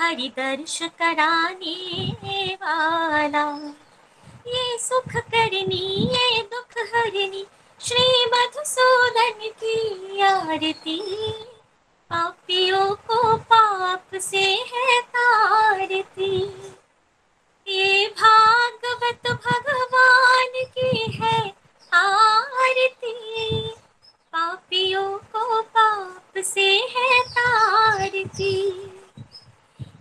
हरि दर्श कराने वाला ये सुख करनी, ये दुख हरनी, श्री मधुसूदन की आरती। पापियों को पाप से है तारती। ये भागवत भगवान की है आरती। पापियों को पाप से है तारती।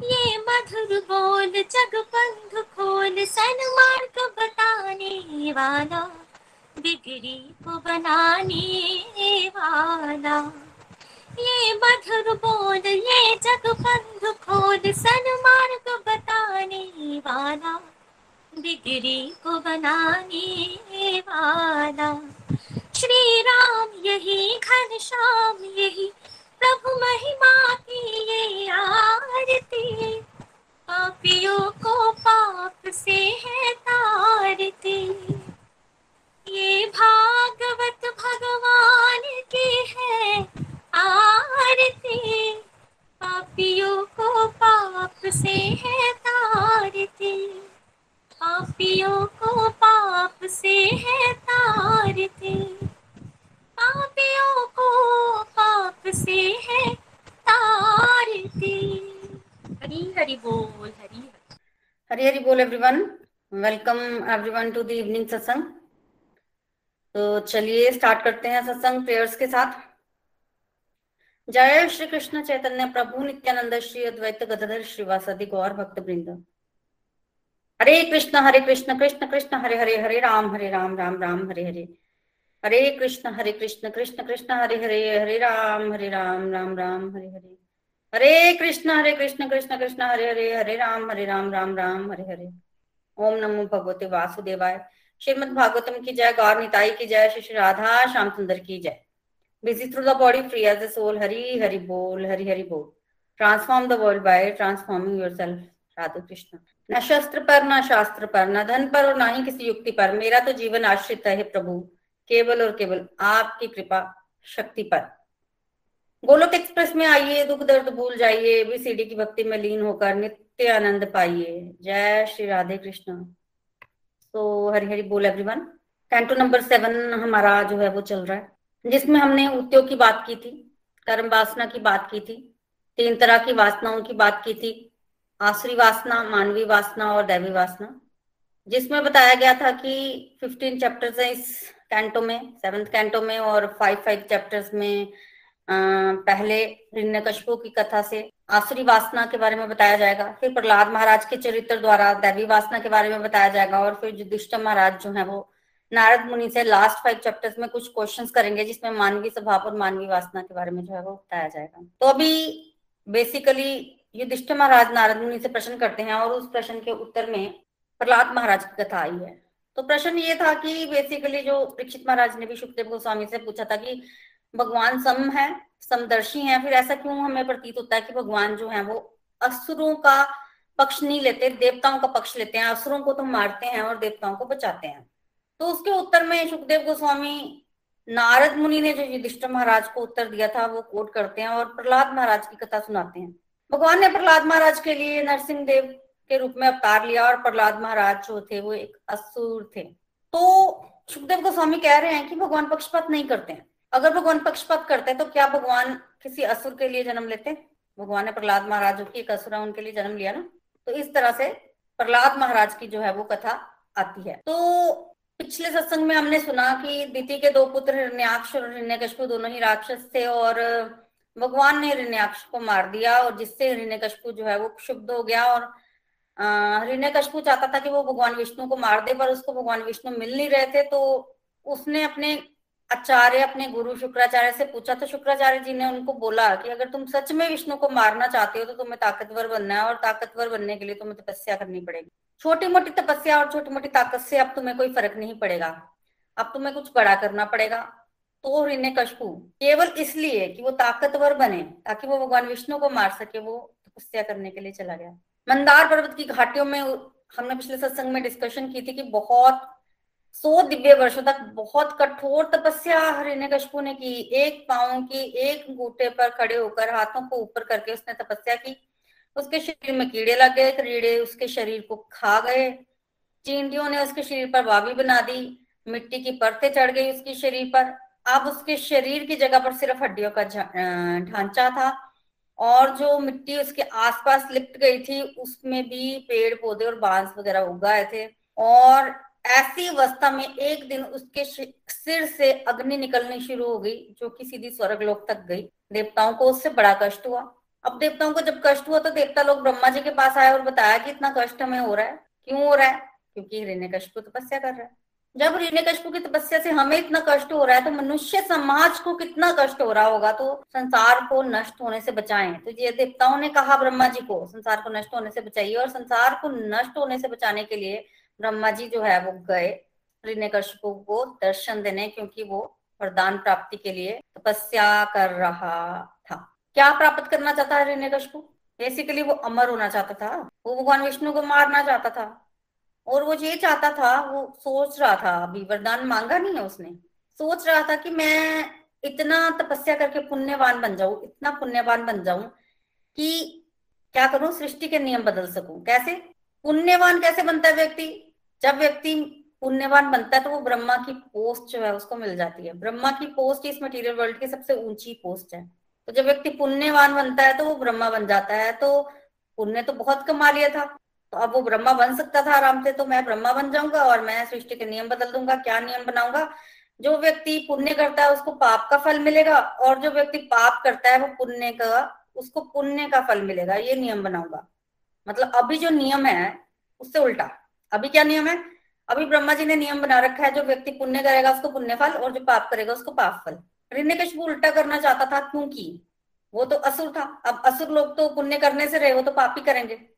ये मधुर बोल जग बंध खोल सन्मार्ग बताने वाला, बिगड़ी को बनाने वाला। ये मधुर बोल, ये जग बंध खोल सन्मार्ग बताने वाला, बिगड़ी को बनाने वाला। श्री राम यही, घन श्याम यही प्रभु महिमा की ये आरती। पापियों को पाप से है तारती। ये भागवत भगवान की है आरती। पापियों को पाप से है तारती। पापियों को पाप से है तारती। पापियों को पाप से है तारती। हरी हरी बोल, हरी हरी। हरी बोल everyone welcome everyone to the evening satsang तो चलिए स्टार्ट करते हैं सत्संग प्रेयर्स के साथ। जय श्री कृष्ण चैतन्य प्रभु नित्यानंद श्री अद्वैत गदधर श्रीवासदि गौर भक्त वृंद हरे कृष्ण हरे कृष्ण कृष्ण कृष्ण, हरे हरे हरे राम हरे राम राम राम, हरे हरे। हरे कृष्ण हरे कृष्ण कृष्ण कृष्ण, हरे हरे हरे राम हरे राम राम राम, हरे हरे। हरे कृष्ण हरे कृष्ण कृष्ण कृष्ण, हरे हरे हरे राम हरे राम राम राम, हरे हरे। ओम नमो भगवते वासुदेवाय। श्रीमद भागवतम की जय, गौर निताई की जय, श्री राधा श्याम सुंदर की जय। Busy through the body free as a soul Hari Hari बोल, हरि हरि बोल। Transform the world by transforming yourself Radhe Krishna. न शस्त्र पर, न शास्त्र पर, न धन पर और ना ही किसी युक्ति पर। मेरा तो जीवन आश्रित है प्रभु। केवल और केवल आपकी कृपा शक्ति पर। गोलोक एक्सप्रेस में आइए, दुख दर्द भूल जाइए बीसीडी की भक्ति में लीन होकर नित्य आनंद पाइए। जय श्री राधे कृष्ण। तो हरि हरि बोल एवरीवन कैंटो नंबर सेवन हमारा जो है वो चल रहा है, जिसमें हमने उद्योग की बात की थी, कर्म वासना की बात की थी, तीन तरह की वासनाओं की बात की थी, आसुरी वासना, मानवीय वासना और दैवी वासना, जिसमें बताया गया था कि फिफ्टीन चैप्टर्स है इस कैंटो में सेवंथ कैंटो में और फाइव फाइव चैप्टर्स में पहले हिरण्यकश्यपु की कथा से। आसुरी वासना के बारे में बताया जाएगा, फिर प्रहलाद महाराज के चरित्र द्वारा, दैवी वासना के बारे में बताया जाएगा और फिर युधिष्ठ महाराज जो है वो नारद मुनि से लास्ट फाइव चैप्टर्स में कुछ क्वेश्चंस करेंगे, जिसमें मानवीय स्वभाव और मानवीय वासना के बारे में जो है वो बताया जाएगा। तो अभी बेसिकली युधिष्ठ महाराज नारद मुनि से प्रश्न करते हैं और उस प्रश्न के उत्तर में प्रहलाद महाराज की कथा आई है। तो प्रश्न ये था कि बेसिकली जो दीक्षित महाराज ने भी सुखदेव गोस्वामी से पूछा था कि भगवान सम है, समदर्शी है, फिर ऐसा क्यों हमें प्रतीत होता है कि भगवान जो है वो असुरों का पक्ष नहीं लेते, देवताओं का पक्ष लेते हैं, असुरों को तो मारते हैं और देवताओं को बचाते हैं। तो उसके उत्तर में सुखदेव गोस्वामी नारद मुनि ने जो युधिष्ठ महाराज को उत्तर दिया था, वो कोट करते हैं और प्रहलाद महाराज की कथा सुनाते हैं। भगवान ने प्रहलाद महाराज के लिए नरसिंह देव के रूप में अवतार लिया और प्रहलाद महाराज जो थे वो एक असुर थे। तो सुखदेव गोस्वामी कह रहे हैं कि भगवान पक्षपात नहीं करते हैं। अगर भगवान पक्षपात करते हैं तो क्या भगवान किसी असुर के लिए जन्म लेते हैं? भगवान ने प्रहलाद महाराज की एक असुर है, उनके लिए जन्म लिया ना? तो इस तरह से प्रहलाद महाराज की जो है वो कथा आती है। तो पिछले सत्संग में हमने सुना कि दीति के दो पुत्र हिरण्याक्ष और हिरण्यकशपु दोनों ही राक्षस थे और भगवान ने हिरण्याक्ष को मार दिया और जिससे हिरण्यकशपु जो है वो क्षुब्ध हो गया और हिरण्यकशपु चाहता था कि वो भगवान विष्णु को मार दे, पर उसको भगवान विष्णु मिल नहीं रहे थे तो उसने अपने आचार्य, अपने गुरु शुक्राचार्य से पूछा। तो शुक्राचार्य जी ने उनको बोला कि अगर तुम सच में विष्णु को मारना चाहते हो तो तुम्हें ताकतवर बनना है, और ताकतवर बनने के लिए तुम्हें तपस्या करनी पड़ेगी। छोटी मोटी तपस्या और छोटी मोटी ताकत से अब तुम्हें कोई फ़र्क नहीं पड़ेगा। अब तुम्हें कुछ बड़ा करना पड़ेगा। तो रिने कशपू केवल इसलिए कि वो ताकतवर बने, ताकि वो भगवान विष्णु को मार सके, वो तपस्या करने के लिए चला गया। मंदार पर्वत की घाटियों में हमने पिछले सत्संग में डिस्कशन की थी कि बहुत, सौ दिव्य वर्षों तक बहुत कठोर तपस्या हिरण्यकशपु ने की। एक पाओ की एक अंगूठे पर खड़े होकर हाथों को ऊपर करके उसने तपस्या की। उसके शरीर में कीड़े लग गए, कीड़े उसके शरीर को खा गए। चींटियों ने उसके शरीर पर वाबी बना दी। मिट्टी की परतें चढ़ गई उसके शरीर पर। अब उसके शरीर की जगह पर सिर्फ़ हड्डियों का ढांचा था। और जो मिट्टी उसके आसपास लिपट गई थी, उसमें भी पेड़ पौधे और बाँस वगैरह उगाए थे। और ऐसी अवस्था में एक दिन उसके सिर से अग्नि निकलनी शुरू हो गई, जो कि सीधी स्वर्ग लोक तक गई। देवताओं को उससे बड़ा कष्ट हुआ। अब देवताओं को जब कष्ट हुआ तो देवता लोग ब्रह्मा जी के पास आए और बताया कि इतना कष्ट हमें हो रहा है। क्यों हो रहा है? क्योंकि हिरण्य कष्ट को तपस्या कर रहा है। जब हिरण्य कष्ट की तपस्या से हमें इतना कष्ट हो रहा है तो मनुष्य समाज को कितना कष्ट हो रहा होगा? तो संसार को नष्ट होने से बचाएँ। तो ये देवताओं ने कहा ब्रह्मा जी को, संसार को नष्ट होने से बचाइए। और संसार को नष्ट होने से बचाने के लिए ब्रह्मा जी जो है, वो गए हिरण्यकश्यप को दर्शन देने, क्योंकि वो वरदान प्राप्ति के लिए तपस्या कर रहा था। क्या प्राप्त करना चाहता है हिरण्यकश्यप बेसिकली वो अमर होना चाहता था। वो भगवान विष्णु को मारना चाहता था। और वो ये चाहता था, वो सोच रहा था अभी, वरदान मांगा नहीं है उसने। सोच रहा था कि मैं इतना तपस्या करके पुण्यवान बन जाऊँ, इतना पुण्यवान बन जाऊँ कि क्या करूँ, सृष्टि के नियम बदल सकूँ। कैसे? पुण्यवान कैसे बनता है व्यक्ति? जब व्यक्ति पुण्यवान बनता है तो वो ब्रह्मा की पोस्ट जो है उसको मिल जाती है। ब्रह्मा की पोस्ट इस मटेरियल वर्ल्ड की सबसे ऊँची पोस्ट है। तो जब व्यक्ति पुण्यवान बनता है तो वो ब्रह्मा बन जाता है। तो पुण्य तो बहुत कमा लिया था। तो अब वो ब्रह्मा बन सकता था आराम से तो मैं ब्रह्मा बन जाऊँगा और मैं सृष्टि के नियम बदल दूँगा, क्या नियम बनाऊँगा? जो व्यक्ति पुण्य करता है, उसको पाप का फल मिलेगा, और जो व्यक्ति पाप करता है, वो पुण्य का, उसको पुण्य का फल मिलेगा, ये नियम बनाऊँगा। मतलब अभी जो नियम है, उससे उल्टा। अभी क्या नियम है? अभी ब्रह्मा जी ने नियम बना रखा है, जो व्यक्ति पुण्य करेगा, उसको पुण्य फल, और जो पाप करेगा, उसको पाप फल। हिरण्यकश्यप उल्टा करना चाहता था, क्योंकि वो तो असुर था। अब असुर लोग तो पुण्य करने से रहे, वो तो पाप ही करेंगे।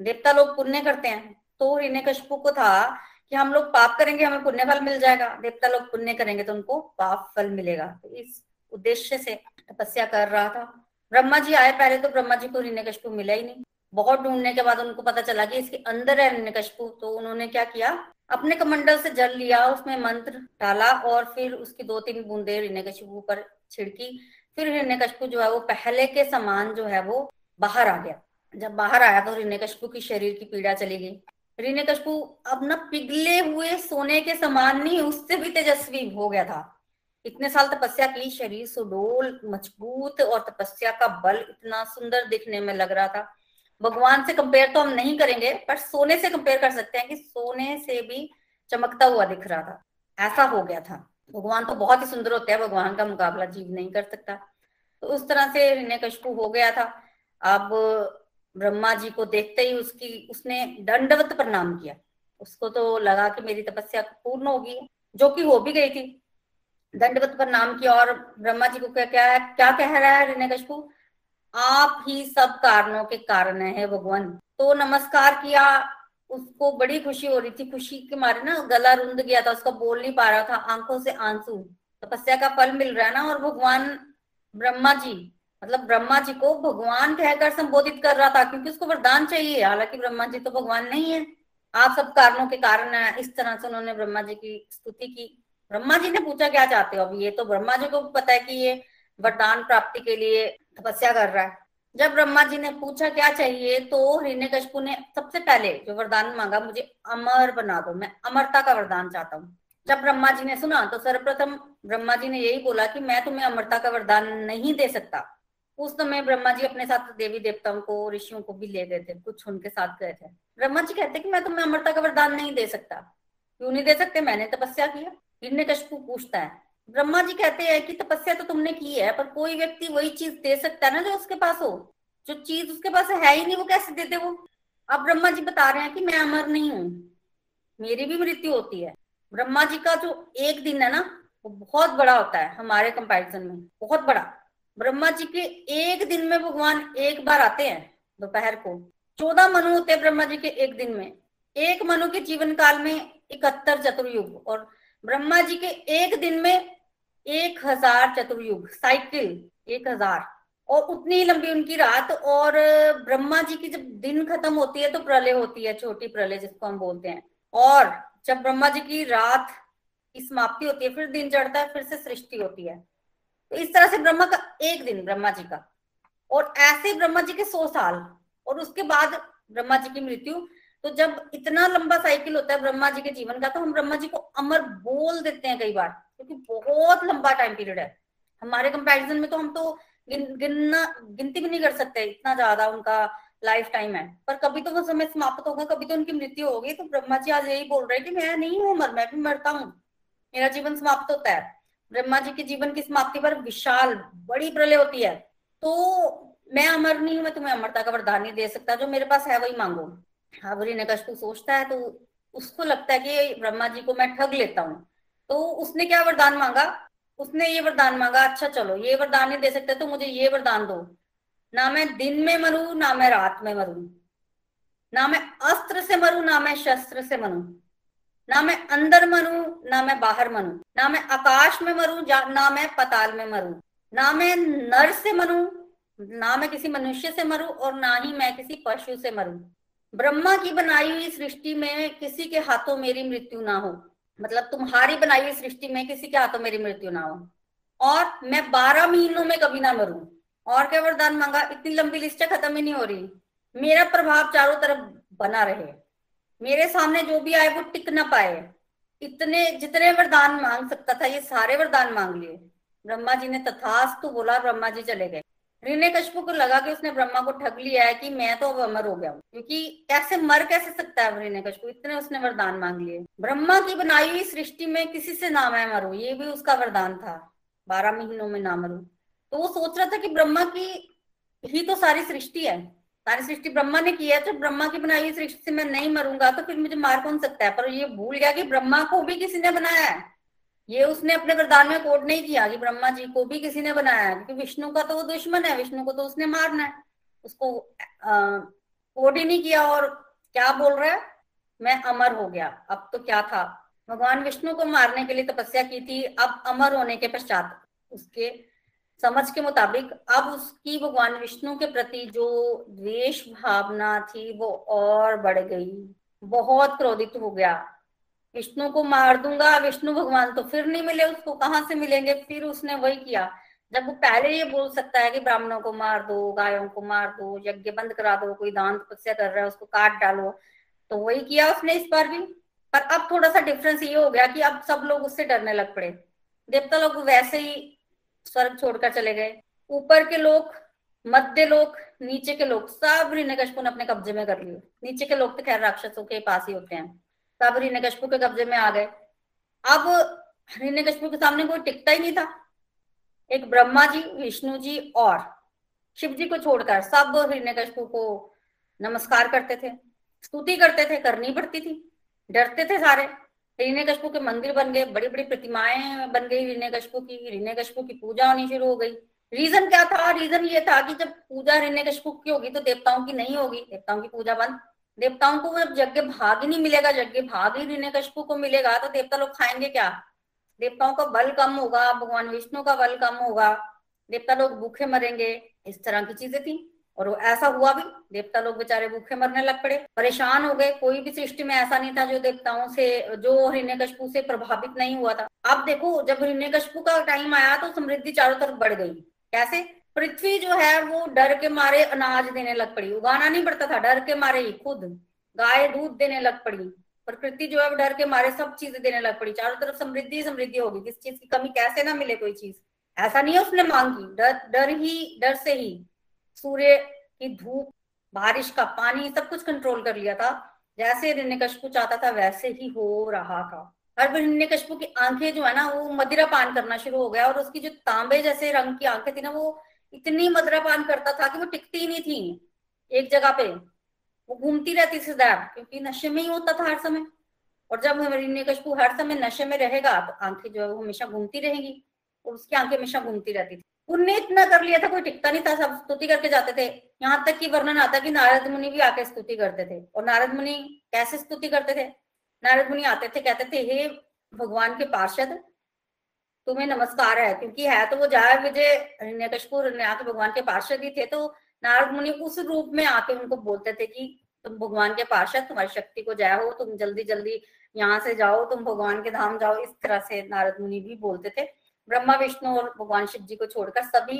देवता लोग पुण्य करते हैं। तो हिरण्यकश्यप को था कि हम लोग पाप करेंगे, हमें पुण्य फल मिल जाएगा। देवता लोग पुण्य करेंगे तो उनको पाप फल मिलेगा। तो इस उद्देश्य से तपस्या कर रहा था। ब्रह्मा जी आए पहले तो ब्रह्मा जी को हिरण्यकश्यप मिला ही नहीं। बहुत ढूँढने के बाद उनको पता चला कि इसके अंदर है हिरण्यकश्यप तो उन्होंने क्या किया? अपने कमंडल से जल लिया, उसमें मंत्र डाला और फिर उसकी दो तीन बूंदे हिरण्यकश्यप पर छिड़की। फिर हिरण्यकश्यप जो है वो पहले के समान जो है वो बाहर आ गया। जब बाहर आया तो रीने कशपू की शरीर की पीड़ा चली गई। रीने कशपू अब ना पिघले हुए सोने के समान नहीं, उससे भी तेजस्वी हो गया था। इतने साल तपस्या की, शरीर सुडोल, मज़बूत और तपस्या का बल इतना सुंदर दिखने में लग रहा था। भगवान से कंपेयर तो हम नहीं करेंगे, पर सोने से कंपेयर कर सकते हैं कि सोने से भी चमकता हुआ दिख रहा था। ऐसा हो गया था। भगवान तो बहुत ही सुंदर होते हैं, भगवान का मुकाबला जीव नहीं कर सकता। तो उस तरह से हिरण्यकश्यप हो गया था। अब ब्रह्मा जी को देखते ही उसकी, उसने दंडवत प्रणाम किया। उसको तो लगा कि मेरी तपस्या पूर्ण होगी, जो कि हो भी गई थी। दंडवत प्रणाम किया और ब्रह्मा जी को क्या क्या क्या कह रहा है हिरण्यकश्यप आप ही सब कारणों के कारण है भगवान। तो नमस्कार किया, उसको बड़ी खुशी हो रही थी। खुशी के मारे ना गला रुंद गया था, उसका बोल नहीं पा रहा था, आँखों से आँसू। तपस्या का फल मिल रहा है ना, और भगवान ब्रह्मा जी मतलब ब्रह्मा जी को भगवान कहकर संबोधित कर रहा था, क्योंकि उसको वरदान चाहिए। हालाँकि ब्रह्मा जी तो भगवान नहीं है। आप सब कारणों के कारण है इस तरह से उन्होंने ब्रह्मा जी की स्तुति की। ब्रह्मा जी ने पूछा, क्या चाहते हो? अब ये तो ब्रह्मा जी को पता है कि ये वरदान प्राप्ति के लिए तपस्या कर रहा है। जब ब्रह्मा जी ने पूछा, क्या चाहिए? तो हिरण्यकश्यप ने सबसे पहले जो वरदान मांगा, मुझे अमर बना दो, मैं अमरता का वरदान चाहता हूँ। जब ब्रह्मा जी ने सुना तो सर्वप्रथम ब्रह्मा जी ने यही बोला कि मैं तुम्हें अमरता का वरदान नहीं दे सकता। उस समय ब्रह्मा जी अपने साथ देवी देवताओं को, ऋषियों को भी ले गए थे, कुछ उनके साथ गए थे। ब्रह्मा जी कहते कि मैं तुम्हें अमरता का वरदान नहीं दे सकता। क्यों नहीं दे सकते? मैंने तपस्या किया हिरण्य कशपू पूछता है। ब्रह्मा जी कहते हैं कि तपस्या तो तुमने की है, पर कोई व्यक्ति वही चीज़ दे सकता है ना जो उसके पास हो? जो चीज़ उसके पास है, ही नहीं, वो कैसे दे दे वो? अब ब्रह्मा जी बता रहे हैं कि मैं अमर नहीं हूँ। मेरी भी मृत्यु होती है। ब्रह्मा जी का जो एक दिन है ना, वो बहुत बड़ा होता है हमारे कंपैरिजन में। बहुत बड़ा। ब्रह्मा जी के एक दिन में भगवान एक बार आते हैं दोपहर को। चौदह मनु होते हैं ब्रह्मा जी के एक दिन में। एक मनु के जीवन काल में इकहत्तर चतुर्युग और ब्रह्मा जी के एक दिन में एक हज़ार चतुर्युग, साइकिल एक हज़ार। और उतनी लंबी उनकी रात और ब्रह्मा जी की जब दिन खत्म होती है तो प्रलय होती है, छोटी प्रलय जिसको हम बोलते हैं। और जब ब्रह्मा जी की रात की समाप्ति होती है, फिर दिन चढ़ता है, फिर से सृष्टि होती है। तो इस तरह से ब्रह्मा का एक दिन ब्रह्मा जी का। और ऐसे ब्रह्मा जी के सौ साल और उसके बाद ब्रह्मा जी की मृत्यु। तो जब इतना लंबा साइकिल होता है ब्रह्मा जी के जीवन का तो हम ब्रह्मा जी को अमर बोल देते हैं कई बार क्योंकि तो बहुत लंबा टाइम पीरियड है। हमारे कंपैरिजन में तो हम तो गिन, गिनना गिनती भी नहीं कर सकते इतना ज़्यादा उनका लाइफ टाइम है। पर कभी तो वो समय समाप्त होगा कभी तो उनकी मृत्यु होगी। तो ब्रह्मा जी आज यही बोल रहे हैं कि मैं नहीं हूँ अमर मैं भी मरता हूँ। मेरा जीवन समाप्त होता है। ब्रह्मा जी के जीवन की समाप्ति पर विशाल, बड़ी प्रलय होती है। तो मैं अमर नहीं हूँ, मैं तुम्हें अमरता का वरदान नहीं दे सकता। जो मेरे पास है, वही मांगो। हावरी ने कष्ट सोचता है तो उसको लगता है कि ब्रह्मा जी को मैं ठग लेता हूँ। तो उसने क्या वरदान मांगा? उसने ये वरदान मांगा अच्छा चलो, ये वरदान नहीं दे सकते तो मुझे ये वरदान दो। ना मैं दिन में मरू, ना मैं रात में मरू। ना मैं अस्त्र से मरू, ना मैं शस्त्र से मरू। ना मैं अंदर मरू, ना मैं बाहर मरू, ना मैं आकाश में मरू ना मैं पताल में मरू, ना मैं नर से मरू, ना मैं किसी मनुष्य से मरू और ना ही मैं किसी पशु से मरू। ब्रह्मा की बनाई हुई सृष्टि में किसी के हाथों मेरी मृत्यु ना हो मतलब तुम्हारी बनाई हुई सृष्टि में किसी के हाथों मेरी मृत्यु ना हो। और मैं बारह महीनों में कभी ना मरू। और क्या वरदान मांगा, इतनी लंबी लिस्ट खत्म ही नहीं हो रही। मेरा प्रभाव चारों तरफ़ बना रहे। मेरे सामने जो भी आए, वो टिक ना पाए। इतने, जितने वरदान मांग सकता था, ये सारे वरदान मांग लिए। ब्रह्मा जी ने तथास्तु बोला, ब्रह्मा जी चले गए। ऋण कश्यप को लगा कि उसने ब्रह्मा को ठग लिया है कि मैं तो अब अमर हो गया हूँ। क्योंकि कैसे मर, कैसे सकता है ऋण कश्यप? इतने उसने वरदान मांग लिए। ब्रह्मा की बनाई हुई सृष्टि में किसी से ना मैं मरू, ये भी उसका वरदान था। बारह महीनों में ना मरू। तो वो सोच रहा था कि ब्रह्मा की ही तो सारी सृष्टि है। सारी सृष्टि ब्रह्मा ने की है तो ब्रह्मा की बनाई हुई सृष्टि से मैं नहीं मरूँगा तो फिर मुझे मार कौन सकता है? पर ये भूल गया कि ब्रह्मा को भी किसी ने बनाया है। ये उसने अपने वरदान में कोड नहीं किया कि ब्रह्मा जी को भी किसी ने बनाया है, क्योंकि विष्णु का तो वो दुश्मन है, विष्णु को तो उसने मारना है। उसको कोट ही नहीं किया और क्या बोल रहा है? मैं अमर हो गया। अब तो क्या था? भगवान विष्णु को मारने के लिए तपस्या की थी, अब अमर होने के पश्चात उसके समझ के मुताबिक अब उसकी भगवान विष्णु के प्रति जो द्वेष भावना थी वो और बढ़ गई, बहुत क्रोधित हो गया। विष्णु को मार दूँगा, विष्णु भगवान तो फिर नहीं मिले, उसको कहाँ से मिलेंगे? फिर उसने वही किया। जब वो पहले ये बोल सकता है कि ब्राह्मणों को मार दो, गायों को मार दो, यज्ञ बंद करा दो, कोई दान तपस्या कर रहा है, उसको काट डालो तो वही किया उसने इस बार भी। पर अब थोड़ा सा डिफरेंस ये हो गया कि अब सब लोग उससे डरने लग पड़े। देवता लोग वैसे ही स्वर्ग छोड़कर चले गए। ऊपर के लोग, मध्य लोग, नीचे के लोग, सब हिरण्यकश्यप ने अपने कब्जे में कर लिए। नीचे के लोग तो खैर राक्षसों के पास ही होते हैं। सब हिरण्यकश्यप के कब्जे में आ गए। अब हिरण्यकश्यप के सामने कोई टिकता ही नहीं था। एक ब्रह्मा जी, विष्णु जी और शिव जी को छोड़कर सब हिरण्यकश्यप को नमस्कार करते थे। स्तुति करते थे, करनी पड़ती थी। डरते थे सारे। हिरण्यकश्यप के मंदिर बन गए बड़ी बड़ी प्रतिमाएँ बन गई हिरण्यकश्यप की हिरण्यकश्यप की पूजा होनी शुरू हो गई। रीजन क्या था? रीजन ये था कि जब पूजा हिरण्यकश्यप की होगी तो देवताओं की नहीं होगी, देवताओं की पूजा बंद। देवताओं को जब यज्ञ भाग ही नहीं मिलेगा, यज्ञ भाग ही हिरण्यकश्यप को मिलेगा तो देवता लोग खाएँगे क्या? देवताओं का बल कम होगा, भगवान विष्णु का बल कम होगा, देवता लोग भूखे मरेंगे, इस तरह की चीज़ें थी। और ऐसा हुआ भी, देवता लोग बेचारे भूखे मरने लग पड़े, परेशान हो गए। कोई भी सृष्टि में ऐसा नहीं था जो देवताओं से, जो हिरण्यकश्यप से प्रभावित नहीं हुआ था। अब देखो, जब हिरण्यकश्यप का टाइम आया तो समृद्धि चारों तरफ़ बढ़ गई। कैसे? पृथ्वी जो है, वो डर के मारे अनाज देने लग पड़ी। उगाना नहीं पड़ता था, डर के मारे ही, खुद। गाय दूध देने लग पड़ी। प्रकृति जो है डर के मारे सब चीज़ें देने लग पड़ी। चारों तरफ़ समृद्धि समृद्धि होगी किस चीज़ की कमी, कैसे ना मिले कोई चीज़। ऐसा नहीं है उसने मांगी। डर डर ही, डर से ही। सूर्य की धूप, बारिश का पानी, सब कुछ कंट्रोल कर लिया था। जैसे हिरण्यकश्यप चाहता था, वैसे ही हो रहा था। हर हिरण्यकश्यप की आँखें जो है ना, वो मदिरा पान करना शुरू हो गया और उसकी जो तांबे जैसे रंग की आँखें थी ना, वो इतनी मदिरा पान करता था कि वो टिकती ही नहीं थी। एक जगह पे वो घूमती रहती सदैव, क्योंकि नशे में ही होता था हर समय। और जब हिरण्यकश्यप हर समय नशे में रहेगा तो आँखें जो है वो हमेशा घूमती रहेंगी और उसकी आँखें हमेशा घूमती रहती थी। उनने इतना कर लिया था, कोई टिकता नहीं था, सब स्तुति करके जाते थे। यहाँ तक कि वर्णन आता कि नारद मुनि भी आके स्तुति करते थे। और नारद मुनि कैसे स्तुति करते थे? नारद मुनि आते थे, कहते थे, हे भगवान के पार्षद, तुम्हें नमस्कार है, क्योंकि है तो वो जय विजय हिरण्यकशपुर के भगवान के पार्षद ही थे। तो नारद मुनि उस रूप में आके उनको बोलते थे कि, तुम भगवान के पार्षद, तुम्हारी शक्ति को जय हो, तुम जल्दी जल्दी यहाँ से जाओ, तुम भगवान के धाम जाओ। इस तरह से नारद मुनि भी बोलते थे। ब्रह्मा, विष्णु और भगवान शिव जी को छोड़कर सभी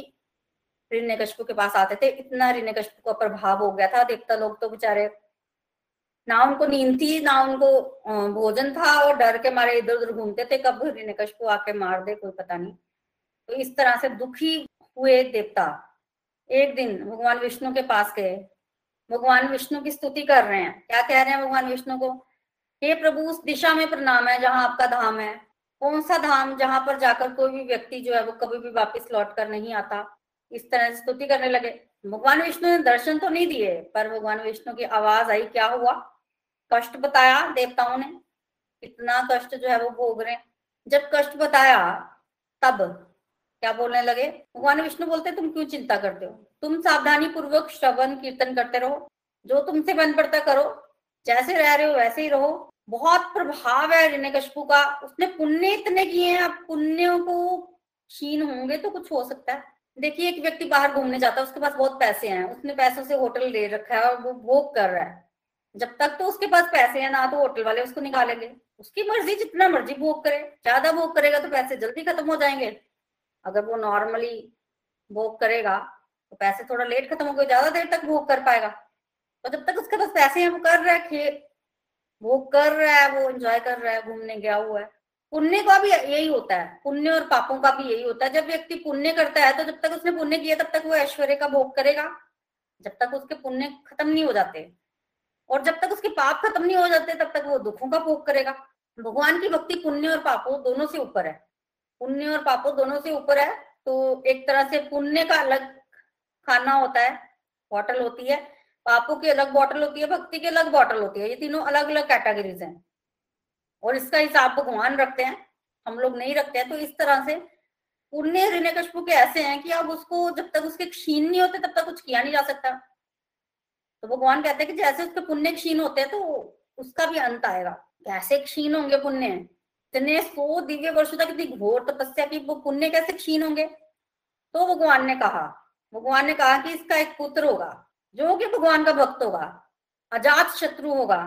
हिरण्यकश्यप के पास आते थे। इतना हिरण्यकश्यप का प्रभाव हो गया था। देवता लोग तो बेचारे, ना उनको नींद थी, ना उनको भोजन था और डर के मारे इधर उधर घूमते थे, कब हिरण्यकश्यप आके मार दे, कोई पता नहीं। तो इस तरह से दुखी हुए देवता एक दिन भगवान विष्णु के पास गए। भगवान विष्णु की स्तुति कर रहे हैं। क्या कह रहे हैं भगवान विष्णु को? हे प्रभु, उस दिशा में प्रणाम है जहाँ आपका धाम है। कौन सा धाम जहाँ पर जाकर कोई भी व्यक्ति जो है वो कभी भी वापस लौट कर नहीं आता? इस तरह से स्तुति करने लगे। भगवान विष्णु ने दर्शन तो नहीं दिए, पर भगवान विष्णु की आवाज़ आई, क्या हुआ? कष्ट बताया देवताओं ने। इतना कष्ट जो है वो भोग रहे जब कष्ट बताया, तब क्या बोलने लगे? भगवान विष्णु बोलते, तुम क्यों चिंता करते हो? तुम सावधानी पूर्वक श्रवण कीर्तन करते रहो। जो तुमसे बन पड़ता करो। जैसे रह रहे हो, वैसे ही रहो। बहुत प्रभाव है हिरण्यकश्यप का। उसने पुण्य इतने किए हैं, अब पुण्यों को क्षीण होंगे तो कुछ हो सकता है। देखिए, एक व्यक्ति बाहर घूमने जाता है, उसके पास बहुत पैसे हैं, उसने पैसों से होटल ले रखा है और वो भोग कर रहा है। जब तक तो उसके पास पैसे हैं, ना तो होटल वाले उसको निकालेंगे। उसकी मर्ज़ी, जितना मर्ज़ी भोग करे, ज़्यादा भोग करेगा तो पैसे जल्दी खत्म हो जाएँगे। अगर वो नॉर्मली भोग करेगा तो पैसे थोड़ा लेट खत्म हो गए ज़्यादा देर तक भोग कर पाएगा। तो जब तक उसके पास पैसे हैं, वो कर रहा है वो कर रहा है, वो एंजॉय कर रहा है, घूमने गया हुआ है। पुण्य का भी यही होता है, पुण्य और पापों का भी यही होता है। जब व्यक्ति पुण्य करता है तो जब तक उसने पुण्य किया, तब तक वो ऐश्वर्य का भोग करेगा। जब तक उसके पुण्य खत्म नहीं हो जाते और जब तक उसके पाप खत्म नहीं हो जाते, तब तक वो दुखों का भोग करेगा। भगवान की भक्ति पुण्य और पापों दोनों से ऊपर है। पुण्य और पापों दोनों से ऊपर है तो एक तरह से पुण्य का अलग खाना होता है, होटल होती है। पापों की अलग बॉटल होती है, भक्ति की अलग बॉटल होती है, ये तीनों अलग अलग कैटेगरीज हैं। और इसका हिसाब भगवान रखते हैं, हम लोग नहीं रखते हैं तो इस तरह से पुण्य ऋण कशपु के ऐसे हैं कि अब उसको जब तक उसके क्षीण नहीं होते, तब तक कुछ किया नहीं जा सकता। तो भगवान कहते हैं कि जैसे उसके पुण्य क्षीण होते हैं तो उसका भी अंत आएगा। कैसे क्षीण होंगे पुण्य? इतने सौ दिव्य वर्षों तक इतनी घोर तपस्या की, वो पुण्य कैसे क्षीण होंगे? तो भगवान ने कहा, भगवान ने कहा कि इसका एक पुत्र होगा। जो कि भगवान का भक्त होगा, अजात शत्रु होगा।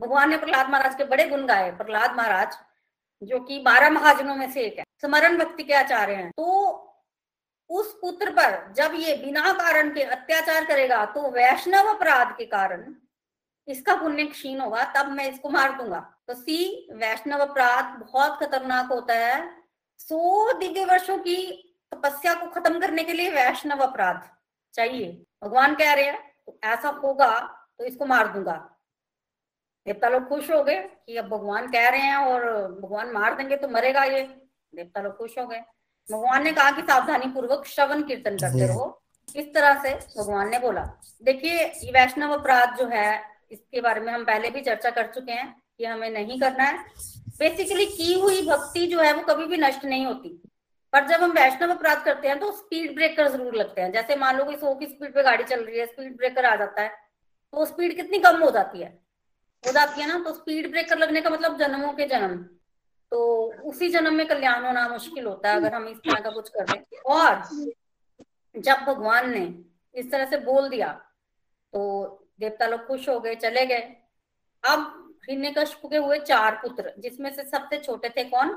भगवान ने प्रहलाद महाराज के बड़े गुण गाए। प्रहलाद महाराज, जो कि बारह महाजनों में से एक है, स्मरण भक्ति के आचार्य हैं। तो उस पुत्र पर जब ये बिना कारण के अत्याचार करेगा तो वैष्णव अपराध के कारण इसका पुण्य क्षीण होगा, तब मैं इसको मार दूँगा। तो सी, वैष्णव अपराध बहुत खतरनाक होता है। सौ दिव्य वर्षों की तपस्या को खत्म करने के लिए वैष्णव अपराध चाहिए। भगवान कह रहे हैं ऐसा होगा तो इसको मार दूँगा। देवता लोग खुश हो गए कि अब भगवान कह रहे हैं और भगवान मार देंगे तो मरेगा ये। देवता लोग खुश हो गए। भगवान ने कहा कि सावधानी पूर्वक श्रवण कीर्तन करते रहो। इस तरह से भगवान ने बोला। देखिए ये वैष्णव अपराध जो है इसके बारे में हम पहले भी चर्चा कर चुके हैं कि हमें नहीं करना है। बेसिकली की हुई भक्ति जो है वो कभी भी नष्ट नहीं होती। पर जब हम वैष्णव अपराध करते हैं तो स्पीड ब्रेकर ज़रूर लगते हैं। जैसे मान लो कि सौ की स्पीड पे गाड़ी चल रही है स्पीड ब्रेकर आ जाता है तो स्पीड कितनी कम हो जाती है? हो जाती है ना? तो स्पीड ब्रेकर लगने का मतलब जन्मों के जन्म। तो उसी जन्म में कल्याण होना मुश्किल होता है, अगर हम इस तरह का कुछ कर रहे और जब भगवान ने इस तरह से बोल दिया तो देवता लोग खुश हो गए, चले गए। अब हिरण्यकश्यप के हुए चार पुत्र, जिसमें से सबसे छोटे थे कौन?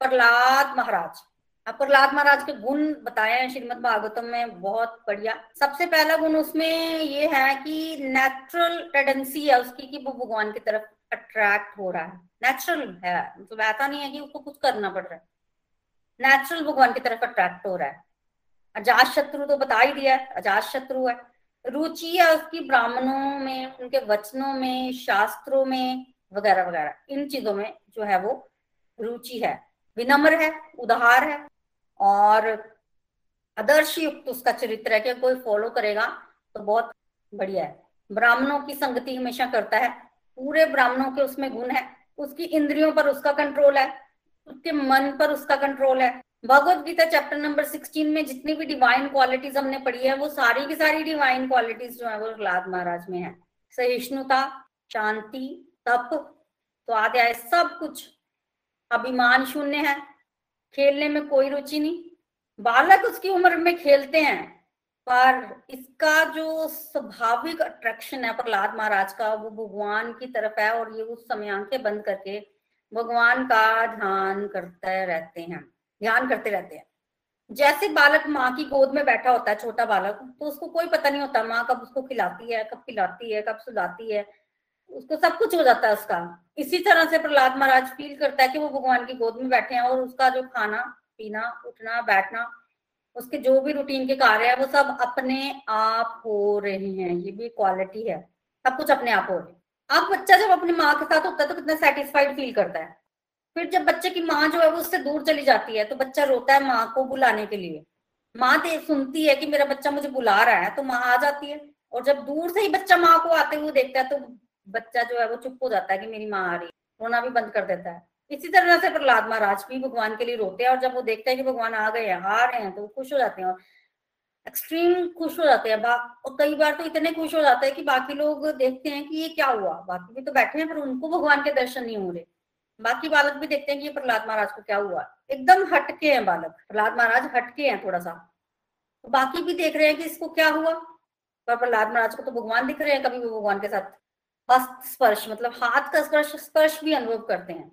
प्रहलाद महाराज। अब प्रहलाद महाराज के गुण बताए हैं, श्रीमद भागवतम में बहुत बढ़िया। सबसे पहला गुण उसमें ये है कि नेचुरल टेंडेंसी है उसकी कि वो भगवान की तरफ़ अट्रैक्ट हो रहा है। नेचुरल है मतलब ऐसा नहीं है कि उसको कुछ करना पड़ रहा है। नेचुरल भगवान की तरफ़ अट्रैक्ट हो रहा है। अजात शत्रु तो बता ही दिया है, अजात शत्रु है। रुचि है उसकी ब्राह्मणों में, उनके वचनों में, शास्त्रों में, वगैरह वगैरह। इन चीज़ों में जो है वो रुचि है। विनम्र है, उदार है और आदर्श युक्त उसका चरित्र है कि कोई फॉलो करेगा तो बहुत बढ़िया है। ब्राह्मणों की संगति हमेशा करता है। पूरे ब्राह्मणों के उसमें गुण है। उसकी इंद्रियों पर उसका कंट्रोल है। उसके मन पर उसका कंट्रोल है। भगवत गीता चैप्टर नंबर 16 में जितनी भी डिवाइन क्वालिटीज हमने पढ़ी है, वो सारी की सारी डिवाइन क्वालिटीज जो है, वो प्रहलाद महाराज में है। सहिष्णुता, शांति, तप तो आदि सब कुछ अभिमान शून्य है। खेलने में कोई रुचि नहीं। बालक उसकी उम्र में खेलते हैं, पर इसका जो स्वाभाविक अट्रैक्शन है, प्रहलाद महाराज का, वो भगवान की तरफ़ है और ये उस समय आँखें बंद करके भगवान का ध्यान करते रहते हैं, ध्यान करते रहते हैं। जैसे बालक माँ की गोद में बैठा होता है, छोटा बालक तो उसको कोई पता नहीं होता, माँ कब उसको खिलाती है, कब खिलाती है, कब सुलाती है उसको सब कुछ हो जाता है उसका। इसी तरह से प्रहलाद महाराज फील करता है कि वो भगवान की गोद में बैठे हैं और उसका जो खाना, पीना, उठना, बैठना, उसके जो भी रूटीन के कार्य है, वो सब अपने आप हो रहे हैं। ये भी क्वालिटी है। सब कुछ अपने आप हो रहे अब बच्चा जब अपनी माँ के साथ होता है तो कितना सेटिस्फाइड फील करता है। फिर जब बच्चे की माँ जो है वो उससे दूर चली जाती है तो बच्चा रोता है माँ को बुलाने के लिए। माँ सुनती है कि मेरा बच्चा मुझे बुला रहा है तो माँ आ जाती है। और जब दूर से ही बच्चा माँ को आते हुए देखता है तो बच्चा जो है वो चुप हो जाता है कि मेरी माँ आ रही है। रोना भी बंद कर देता है। इसी तरह से प्रहलाद महाराज भी भगवान के लिए रोते हैं और जब वो देखते हैं कि भगवान आ गए हैं, आ रहे हैं तो वो खुश हो जाते हैं और एक्सट्रीम खुश हो जाते हैं। और कई बार तो इतने खुश हो जाते हैं कि बाकी लोग देखते हैं कि ये क्या हुआ। बाकी भी तो बैठे हैं, पर उनको भगवान के दर्शन नहीं हो रहे। बाकी बालक भी देखते हैं कि ये प्रहलाद महाराज को क्या हुआ। एकदम हटके हैं बालक। प्रहलाद महाराज हटके हैं थोड़ा सा। बाकी भी देख रहे हैं कि इसको क्या हुआ। पर प्रहलाद महाराज को तो भगवान दिख रहे हैं कभी भी भगवान के साथ। हस्त स्पर्श मतलब हाथ का स्पर्श स्पर्श भी अनुभव करते हैं।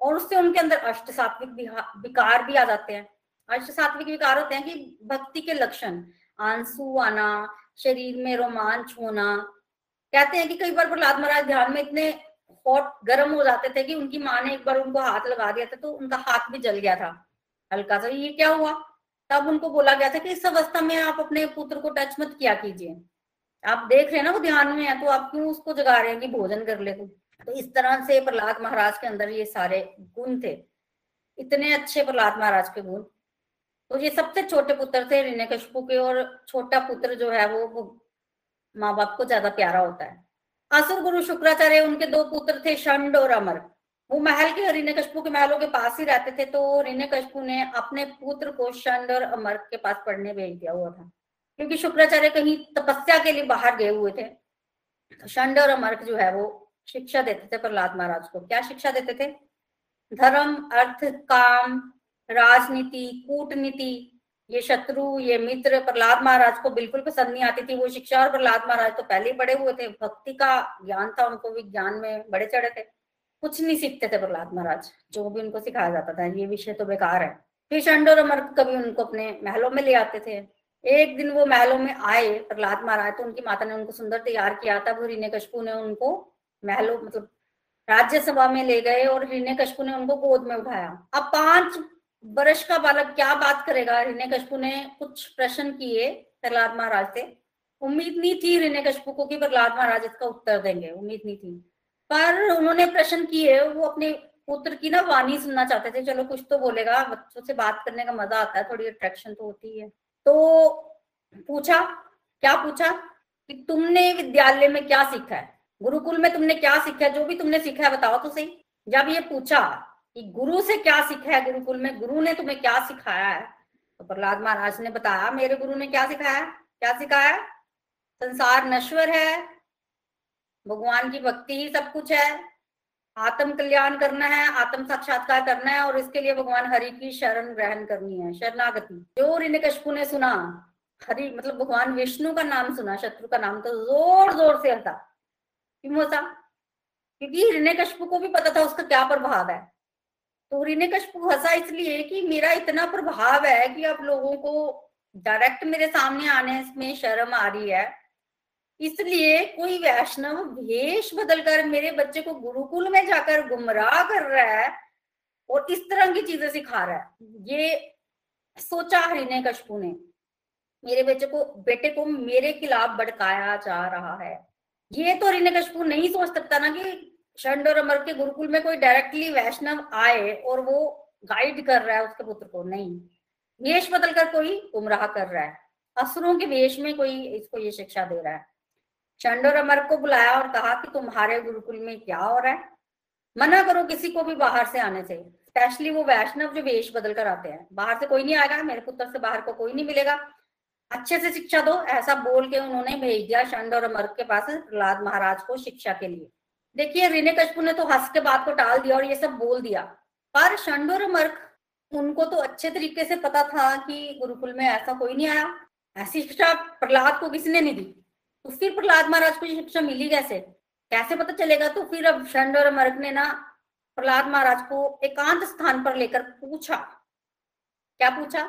और उससे उनके अंदर अष्ट सात्विक विकार भी आ जाते हैं। अष्ट सात्विक विकार होते हैं कि भक्ति के लक्षण, आँसू आना, शरीर में रोमांच होना। कहते हैं कि कई बार प्रहलाद महाराज ध्यान में इतने हॉट, गर्म हो जाते थे कि उनकी माँ ने एक बार उनको हाथ लगा दिया था तो उनका हाथ भी जल गया था। हल्का सा, ये क्या हुआ? तब उनको बोला गया था कि इस अवस्था में आप अपने पुत्र को टच मत किया कीजिए। आप देख रहे हैं ना वो ध्यान में है तो आप क्यों उसको जगा रहे हैं कि भोजन कर ले तो? इस तरह से प्रहलाद महाराज के अंदर ये सारे गुण थे। इतने अच्छे प्रहलाद महाराज के गुण। तो ये सबसे छोटे पुत्र थे ऋण्य कशपू के और छोटा पुत्र जो है वो, माँ बाप को ज़्यादा प्यारा होता है। असुर गुरु शुक्राचार्य उनके दो पुत्र थे शंड और अमर। वो महल के ऋण्य कशपू के महलों के पास ही रहते थे तो ऋण्य कशपू ने अपने पुत्र को शंड और अमर के पास पढ़ने भेज दिया हुआ था। क्योंकि शुक्राचार्य कहीं तपस्या के लिए बाहर गए हुए थे। तो शंड और अमर्क जो है वो शिक्षा देते थे प्रहलाद महाराज को। क्या शिक्षा देते थे? धर्म, अर्थ, काम, राजनीति, कूटनीति, ये शत्रु, ये मित्र। प्रहलाद महाराज को बिल्कुल पसंद नहीं आती थी वो शिक्षा और प्रहलाद महाराज तो पहले ही बड़े हुए थे। भक्ति का ज्ञान था उनको भी ज्ञान में बड़े चढ़े थे। कुछ नहीं सीखते थे प्रहलाद महाराज, जो भी उनको सिखाया जाता था। ये विषय तो बेकार है। फिर शंड और अमर्क कभी उनको अपने महलों में ले आते थे। एक दिन वो महलों में आए, प्रहलाद महाराज तो उनकी माता ने उनको सुंदर तैयार किया था। वो हिरण्य कशपू ने उनको महलों मतलब राज्यसभा में ले गए और हिरण्य कशपू ने उनको गोद में उठाया। अब पाँच वर्ष का बालक क्या बात करेगा? हिरण्य कशपू ने कुछ प्रश्न किए प्रहलाद महाराज से। उम्मीद नहीं थी हिरण्य कशपू को कि प्रहलाद महाराज इसका उत्तर देंगे, उम्मीद नहीं थी। पर उन्होंने प्रश्न किए, वो अपने पुत्र की ना वाणी सुनना चाहते थे। चलो कुछ तो बोलेगा, बच्चों से बात करने का मज़ा आता है, थोड़ी अट्रैक्शन तो होती है। तो पूछा, क्या पूछा कि तुमने विद्यालय में क्या सीखा है? गुरुकुल में तुमने क्या सीखा है? जो भी तुमने सीखा है बताओ तो सही। जब ये पूछा कि गुरु से क्या सीखा है गुरुकुल में, गुरु ने तुम्हें क्या सिखाया है? तो प्रहलाद महाराज ने बताया, मेरे गुरु ने क्या सिखाया क्या सिखाया संसार नश्वर है, भगवान की भक्ति ही सब कुछ है। आत्म कल्याण करना है, आत्म साक्षात्कार करना है और इसके लिए भगवान हरि की शरण ग्रहण करनी है, शरणागति। जो कशपू ने सुना। हरि मतलब भगवान विष्णु का नाम सुना, शत्रु का नाम तो ज़ोर ज़ोर से हंसा। क्यों होता क्योंकि कशपू को भी पता था उसका क्या प्रभाव है। तो कशपू हंसा इसलिए कि मेरा इतना प्रभाव है कि आप लोगों को डायरेक्ट मेरे सामने आने में शर्म आ रही है। इसलिए कोई वैष्णव भेष बदलकर मेरे बच्चे को गुरुकुल में जाकर गुमराह कर रहा है और इस तरह की चीज़ें सिखा रहा है। ये सोचा हरिने कशपू ने, मेरे बच्चे को, बेटे को मेरे खिलाफ भड़काया जा रहा है। ये तो हरिने कशपू नहीं सोच सकता ना कि शंड और अमर के गुरुकुल में कोई डायरेक्टली वैष्णव आए और वो गाइड कर रहा है उसके पुत्र को। नहीं वेश बदलकर कोई गुमराह कर रहा है। असुरों के वेश में कोई इसको ये शिक्षा दे रहा है। चंड और अमर को बुलाया और कहा कि तुम्हारे गुरुकुल में क्या हो रहा है? मना करो, किसी को भी बाहर से आने से। स्पेशली वो वैष्णव जो वेश बदल कर आते हैं। बाहर से कोई नहीं आएगा, मेरे पुत्र से बाहर को कोई नहीं मिलेगा। अच्छे से शिक्षा दो, ऐसा बोल के उन्होंने भेज दिया चंड और अमर के पास प्रहलाद महाराज को शिक्षा के लिए। देखिए, रिने कशपू ने तो हंस के बात को टाल दिया और ये सब बोल दिया। पर शंड और अमर, उनको तो अच्छे तरीके से पता था कि गुरुकुल में ऐसा कोई नहीं आया। ऐसी शिक्षा प्रहलाद को किसने नहीं दी? तो फिर प्रहलाद महाराज को ये शिक्षा मिली कैसे? कैसे पता चलेगा? तो फिर अब शंड और मर्क ने ना प्रहलाद महाराज को एकांत स्थान पर लेकर पूछा। क्या पूछा?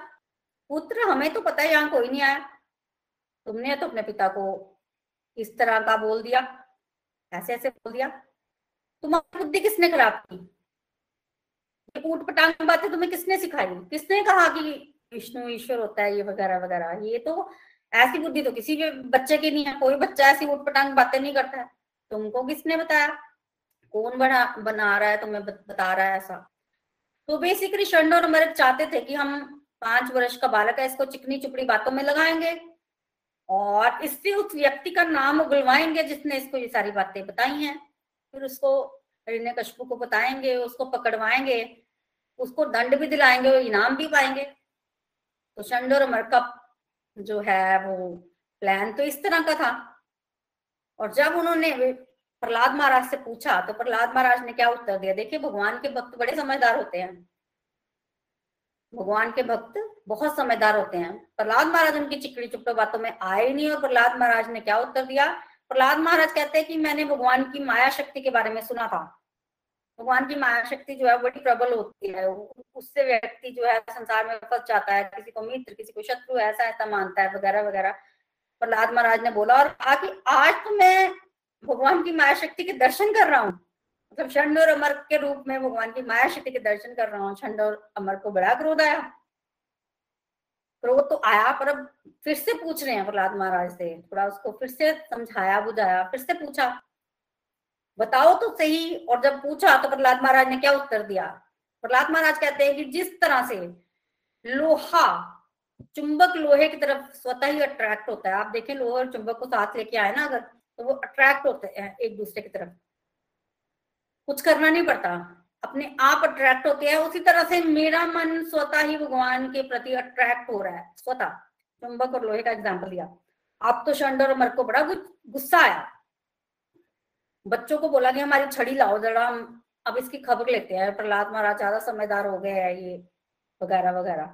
पुत्र, हमें तो पता है यहाँ कोई नहीं आया। तुमने तो अपने पिता को इस तरह का बोल दिया। ऐसे ऐसे बोल दिया। तुम्हारी बुद्धि किसने खराब की? ऊट पटांग बातें तुम्हें किसने सिखाई? किसने कहा कि विष्णु ईश्वर होता है, ये वगैरह वगैरह? ये तो ऐसी बुद्धि तो किसी भी बच्चे की नहीं है, कोई बच्चा ऐसी उठ पटांग बातें नहीं करता है। तुमको किसने बताया? कौन बना बना रहा है, तुम्हें बता रहा है ऐसा। तो बेसिकली शंड और मर्द चाहते थे कि हम पाँच वर्ष का बालक है, इसको चिकनी चुपड़ी बातों में लगाएँगे और इससे उस व्यक्ति का नाम उगलवाएँगे जिसने इसको ये सारी बातें बताई हैं। फिर उसको ऋण्य कशपू को बताएँगे, उसको पकड़वाएँगे, उसको दंड भी दिलाएँगे और इनाम भी पाएँगे। तो शंड और मर का जो है वो प्लान तो इस तरह का था। और जब उन्होंने प्रहलाद महाराज से पूछा तो प्रहलाद महाराज ने क्या उत्तर दिया? देखिए, भगवान के भक्त बड़े समझदार होते हैं। भगवान के भक्त बहुत समझदार होते हैं। प्रहलाद महाराज उनकी चिकड़ी चुपड़ो बातों में आए नहीं और प्रहलाद महाराज ने क्या उत्तर दिया? प्रहलाद महाराज कहते हैं कि मैंने भगवान की माया शक्ति के बारे में सुना था। भगवान की माया शक्ति जो है बड़ी प्रबल होती है। उससे व्यक्ति जो है संसार में फंस जाता है, किसी को मित्र, किसी को शत्रु ऐसा ऐसा मानता है, वगैरह वगैरह। प्रहलाद महाराज ने बोला और कहा कि आज तो मैं भगवान की माया शक्ति के दर्शन कर रहा हूँ। मतलब छंड और अमर के रूप में भगवान की माया शक्ति के दर्शन कर रहा हूँ छंड और अमर को बड़ा क्रोध आया। क्रोध तो आया पर अब फिर से पूछ रहे हैं प्रहलाद महाराज से, थोड़ा उसको फिर से समझाया, बुझाया, फिर से पूछा। बताओ तो सही, और जब पूछा तो प्रहलाद महाराज ने क्या उत्तर दिया? प्रहलाद महाराज कहते हैं कि जिस तरह से लोहा, चुंबक लोहे की तरफ़ स्वतः ही अट्रैक्ट होता है। आप देखें, लोहा और चुंबक को साथ लेके आए ना अगर तो वो अट्रैक्ट होते हैं एक दूसरे की तरफ़। कुछ करना नहीं पड़ता। अपने आप अट्रैक्ट होते हैं। उसी तरह से मेरा मन स्वतः ही भगवान के प्रति अट्रैक्ट हो रहा है। स्वतः, चुंबक और लोहे का एग्ज़ाम्पल दिया। आप तो शंड और मर को बड़ा गुस्सा आया। बच्चों को बोला कि हमारी छड़ी लाओ जरा, हम अब इसकी खबर लेते हैं, प्रहलाद महाराज ज़्यादा समझदार हो गए हैं ये, वगैरह वगैरह।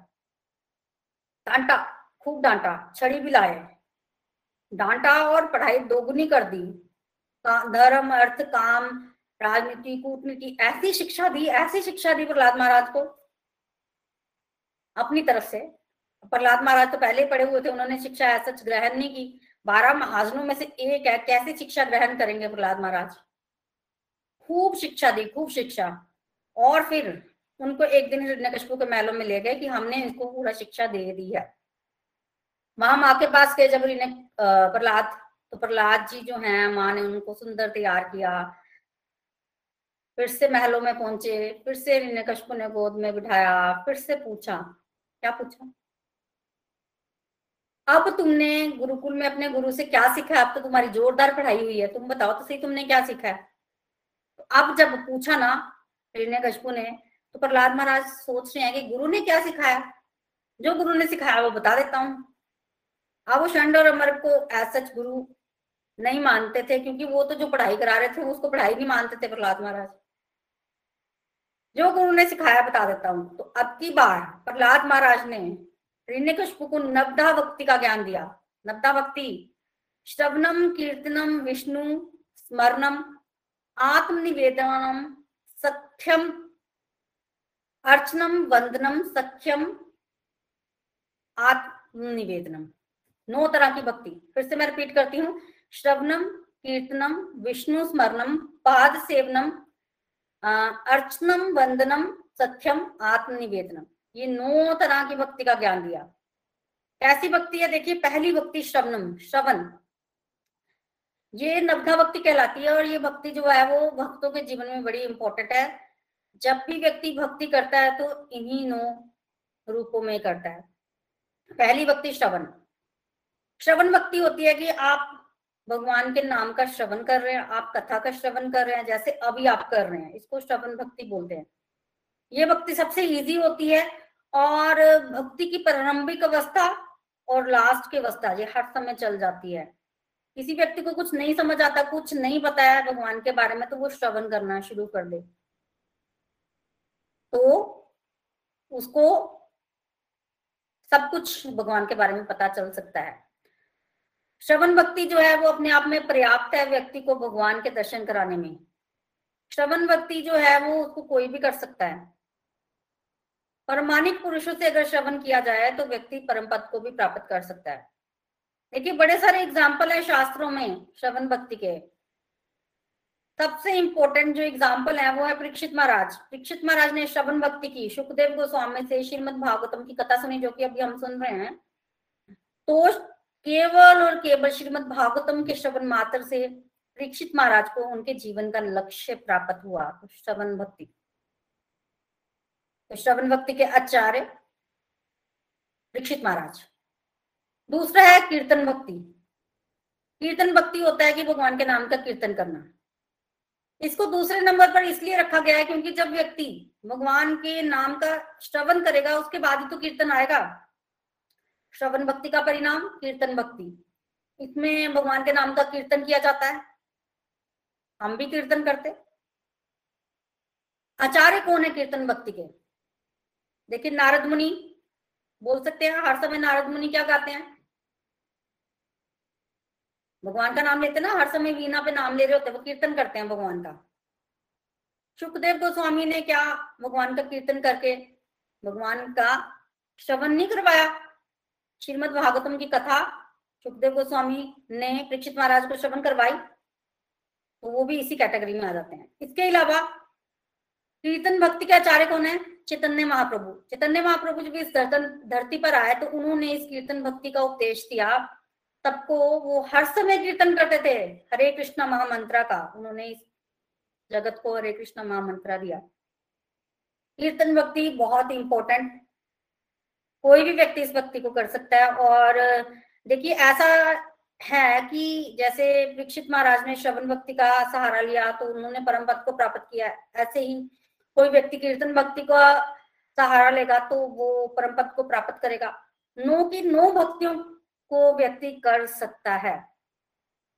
डांटा, खूब डांटा, छड़ी भी लाए। डांटा और पढ़ाई दोगुनी कर दी। धर्म, अर्थ, काम, राजनीति, कूटनीति, ऐसी शिक्षा दी, ऐसी शिक्षा दी प्रहलाद महाराज को। अपनी तरफ़ से। प्रहलाद महाराज तो पहले पढ़े हुए थे, उन्होंने शिक्षा ऐसा ग्रहण नहीं की। बारह महाजनों में से एक है, कैसे शिक्षा ग्रहण करेंगे प्रहलाद महाराज? खूब शिक्षा दी, खूब शिक्षा। और फिर उनको एक दिन हिरण्यकश्यप के महलों में ले गए कि हमने इनको पूरा शिक्षा दे दी है। वहाँ माँ के पास गए जब प्रहलाद तो प्रहलाद जी जो हैं, माँ ने उनको सुंदर तैयार किया। फिर से महलों में पहुँचे, फिर से हिरण्यकश्यप ने गोद में बिठाया, फिर से पूछा, क्या पूछा? अब तुमने गुरुकुल में अपने गुरु से क्या सीखा अब तो तुम्हारी जोरदार पढ़ाई हुई है। तुम बताओ तो सही तुमने क्या सीखा है? तो अब जब पूछा ना हिरण्य कशपू ने तो प्रहलाद महाराज सोच रहे हैं कि गुरु ने क्या सिखाया? जो गुरु ने सिखाया वो बता देता हूँ। अब वो शंड और अमर को एज सच गुरु नहीं मानते थे, क्योंकि वो तो जो पढ़ाई करा रहे थे, उसको पढ़ाई नहीं मानते थे प्रहलाद महाराज। जो गुरु ने सिखाया बता देता हूँ। तो अब की बार प्रहलाद महाराज ने हिरण्यकश्यप को नवदा भक्ति का ज्ञान दिया। नवदा भक्ति श्रवणम कीर्तनम विष्णु स्मरणम आत्मनिवेदनम सख्यम अर्चनम वंदनम सख्यम आत्मनिवेदनम नौ तरह की भक्ति। फिर से मैं रिपीट करती हूँ। श्रवणम कीर्तनम विष्णु स्मरणम पाद सेवनम अर्चनम वंदनम, सख्यम, आत्मनिवेदनम। ये नौ तरह की भक्ति का ज्ञान दिया। कैसी भक्ति है? देखिए, पहली भक्ति श्रवणम, श्रवण। ये नवधा भक्ति कहलाती है और ये भक्ति जो है वो भक्तों के जीवन में बड़ी इंपॉर्टेंट है। जब भी व्यक्ति भक्ति करता है तो इन्हीं नौ रूपों में करता है। पहली भक्ति श्रवण। श्रवण भक्ति होती है कि आप भगवान के नाम का श्रवण कर रहे हैं, आप कथा का श्रवण कर रहे हैं, जैसे अभी आप कर रहे हैं, इसको श्रवण भक्ति बोलते हैं। ये भक्ति सबसे इजी होती है और भक्ति की प्रारंभिक अवस्था और लास्ट की अवस्था, ये हर समय चल जाती है। किसी व्यक्ति को कुछ नहीं समझ आता, कुछ नहीं बताया भगवान के बारे में तो वो श्रवण करना शुरू कर दे। तो उसको सब कुछ भगवान के बारे में पता चल सकता है। श्रवण भक्ति जो है, वो अपने आप में पर्याप्त है व्यक्ति को भगवान के दर्शन कराने में। श्रवण भक्ति जो है, वो उसको कोई भी कर सकता है। परमाणिक पुरुषों से अगर श्रवण किया जाए तो व्यक्ति परम पद को भी प्राप्त कर सकता है। देखिए, बड़े सारे एग्ज़ाम्पल है शास्त्रों में श्रवण भक्ति के। सबसे इंपॉर्टेंट जो एग्ज़ाम्पल है वो है परीक्षित महाराज। परीक्षित महाराज ने श्रवण भक्ति की। सुखदेव गोस्वामी से श्रीमद भागवतम की कथा सुनी, जो कि अभी हम सुन रहे हैं। तो केवल और केवल श्रीमद भागवतम के श्रवण मात्र से परीक्षित महाराज को उनके जीवन का लक्ष्य प्राप्त हुआ, श्रवण भक्ति। तो श्रवण भक्ति के आचार्य दीक्षित महाराज। दूसरा है कीर्तन भक्ति। कीर्तन भक्ति होता है कि भगवान के नाम का कीर्तन करना। इसको दूसरे नंबर पर इसलिए रखा गया है क्योंकि जब व्यक्ति भगवान के नाम का श्रवण करेगा, उसके बाद ही तो कीर्तन आएगा। श्रवण भक्ति का परिणाम कीर्तन भक्ति। इसमें भगवान के नाम का कीर्तन किया जाता है। हम भी कीर्तन करते। आचार्य कौन है कीर्तन भक्ति के? देखिए नारद मुनि, बोल सकते हैं, हर समय नारद मुनि क्या गाते हैं? भगवान का नाम लेते ना, हर समय वीणा पे नाम ले रहे होते हैं, वो कीर्तन करते हैं भगवान का। सुखदेव गोस्वामी ने क्या भगवान का कीर्तन करके, भगवान का श्रवण नहीं करवाया? श्रीमद भागवतम की कथा सुखदेव गोस्वामी ने परीक्षित महाराज को श्रवण करवाई तो वो भी इसी कैटेगरी में आ जाते हैं। इसके अलावा कीर्तन भक्ति के आचार्य कौन है? चैतन्य महाप्रभु। चैतन्य महाप्रभु जब इस धरती पर आए तो उन्होंने इस कीर्तन भक्ति का उपदेश दिया। सबको वो हर समय कीर्तन करते थे, हरे कृष्णा महामंत्रा का। उन्होंने इस जगत को हरे कृष्णा महामंत्रा दिया। कीर्तन भक्ति बहुत इंपॉर्टेंट कोई भी व्यक्ति इस भक्ति को कर सकता है। और देखिए, ऐसा है कि जैसे विक्षित महाराज ने श्रवण भक्ति का सहारा लिया तो उन्होंने परम पद को प्राप्त किया। ऐसे ही कोई व्यक्ति कीर्तन भक्ति का सहारा लेगा तो वो परम पद को प्राप्त करेगा। नो की नो भक्तियों को व्यक्ति कर सकता है।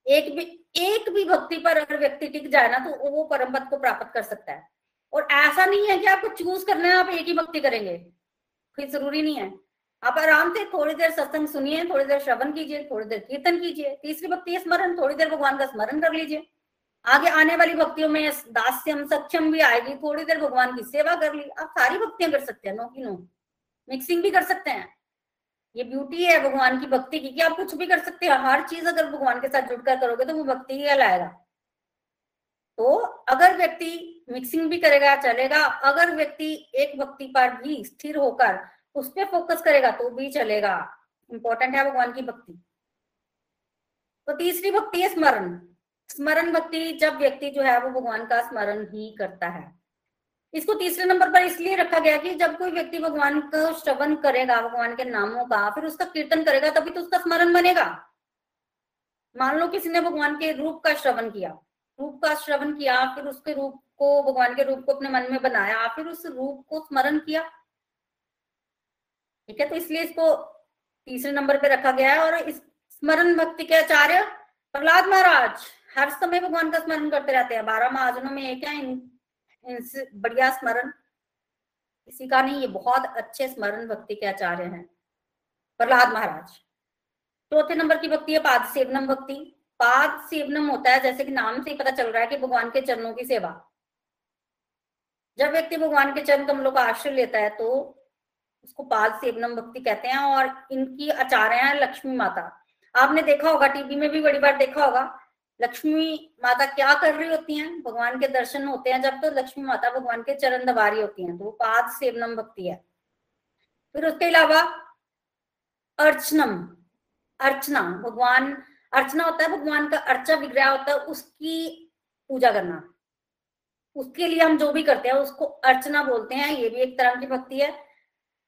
एक भी एक भी भक्ति पर अगर व्यक्ति टिक जाए ना तो वो परम पद को प्राप्त कर सकता है। और ऐसा नहीं है कि आपको चूज़ करना है, आप एक ही भक्ति करेंगे। कोई ज़रूरी नहीं है। आप आराम से थोड़ी देर सत्संग सुनिए, थोड़ी देर श्रवण कीजिए, थोड़ी देर कीर्तन कीजिए, तीसरी भक्ति स्मरण, थोड़ी देर भगवान का स्मरण कर लीजिए। आगे आने वाली भक्तियों में दास्यम सक्षम भी आएगी। थोड़ी देर भगवान की सेवा कर ली। आप सारी भक्तियाँ कर सकते हैं, नो की नो। मिक्सिंग भी कर सकते हैं। ये ब्यूटी है भगवान की भक्ति की, कि आप कुछ भी कर सकते हैं। हर चीज़ अगर भगवान के साथ जुड़कर करोगे तो वो भक्ति ही लाएगा तो अगर व्यक्ति मिक्सिंग भी करेगा, चलेगा। अगर व्यक्ति एक भक्ति पर भी स्थिर होकर उस पर फोकस करेगा तो भी चलेगा। इंपॉर्टेंट है भगवान की भक्ति। तो तीसरी भक्ति है स्मरण। स्मरण भक्ति जब व्यक्ति जो है वो भगवान का स्मरण ही करता है। इसको तीसरे नंबर पर इसलिए रखा गया कि जब कोई व्यक्ति भगवान का श्रवण करेगा, भगवान के नामों का, फिर उसका कीर्तन करेगा, तभी तो उसका स्मरण बनेगा। मान लो किसी ने भगवान के रूप का श्रवण किया, रूप का श्रवण किया, फिर उसके रूप को, भगवान के रूप को अपने मन में बनाया, फिर उस रूप को स्मरण किया। ठीक है तो इसलिए इसको तीसरे नंबर पे रखा गया है और इस स्मरण भक्ति के आचार्य प्रहलाद महाराज हर समय भगवान का स्मरण करते रहते हैं। बारह महाजनों में एक है इन, इनसे बढ़िया स्मरण। किसी का नहीं ये बहुत अच्छे स्मरण भक्ति के आचार्य हैं। प्रहलाद महाराज। चौथे नंबर की भक्ति है पाद सेवनम भक्ति। पाद सेवनम होता है जैसे कि नाम से ही पता चल रहा है कि भगवान के चरणों की सेवा। जब व्यक्ति भगवान के चरण कमलों का आश्रय लेता है तो उसको पाद सेवनम भक्ति कहते हैं और इनकी आचार्य हैं लक्ष्मी माता। आपने देखा होगा टीवी में भी बड़ी बार देखा होगा लक्ष्मी माता क्या कर रही होती हैं? भगवान के दर्शन होते हैं जब तो लक्ष्मी माता भगवान के चरण दबा रही होती हैं तो वो पाद सेवनम भक्ति है। फिर उसके अलावा, अर्चनम, अर्चना, भगवान, अर्चना होता है, भगवान का अर्चा विग्रह होता है, उसकी पूजा करना। उसके लिए हम जो भी करते हैं, उसको अर्चना बोलते हैं, ये भी एक तरह की भक्ति है।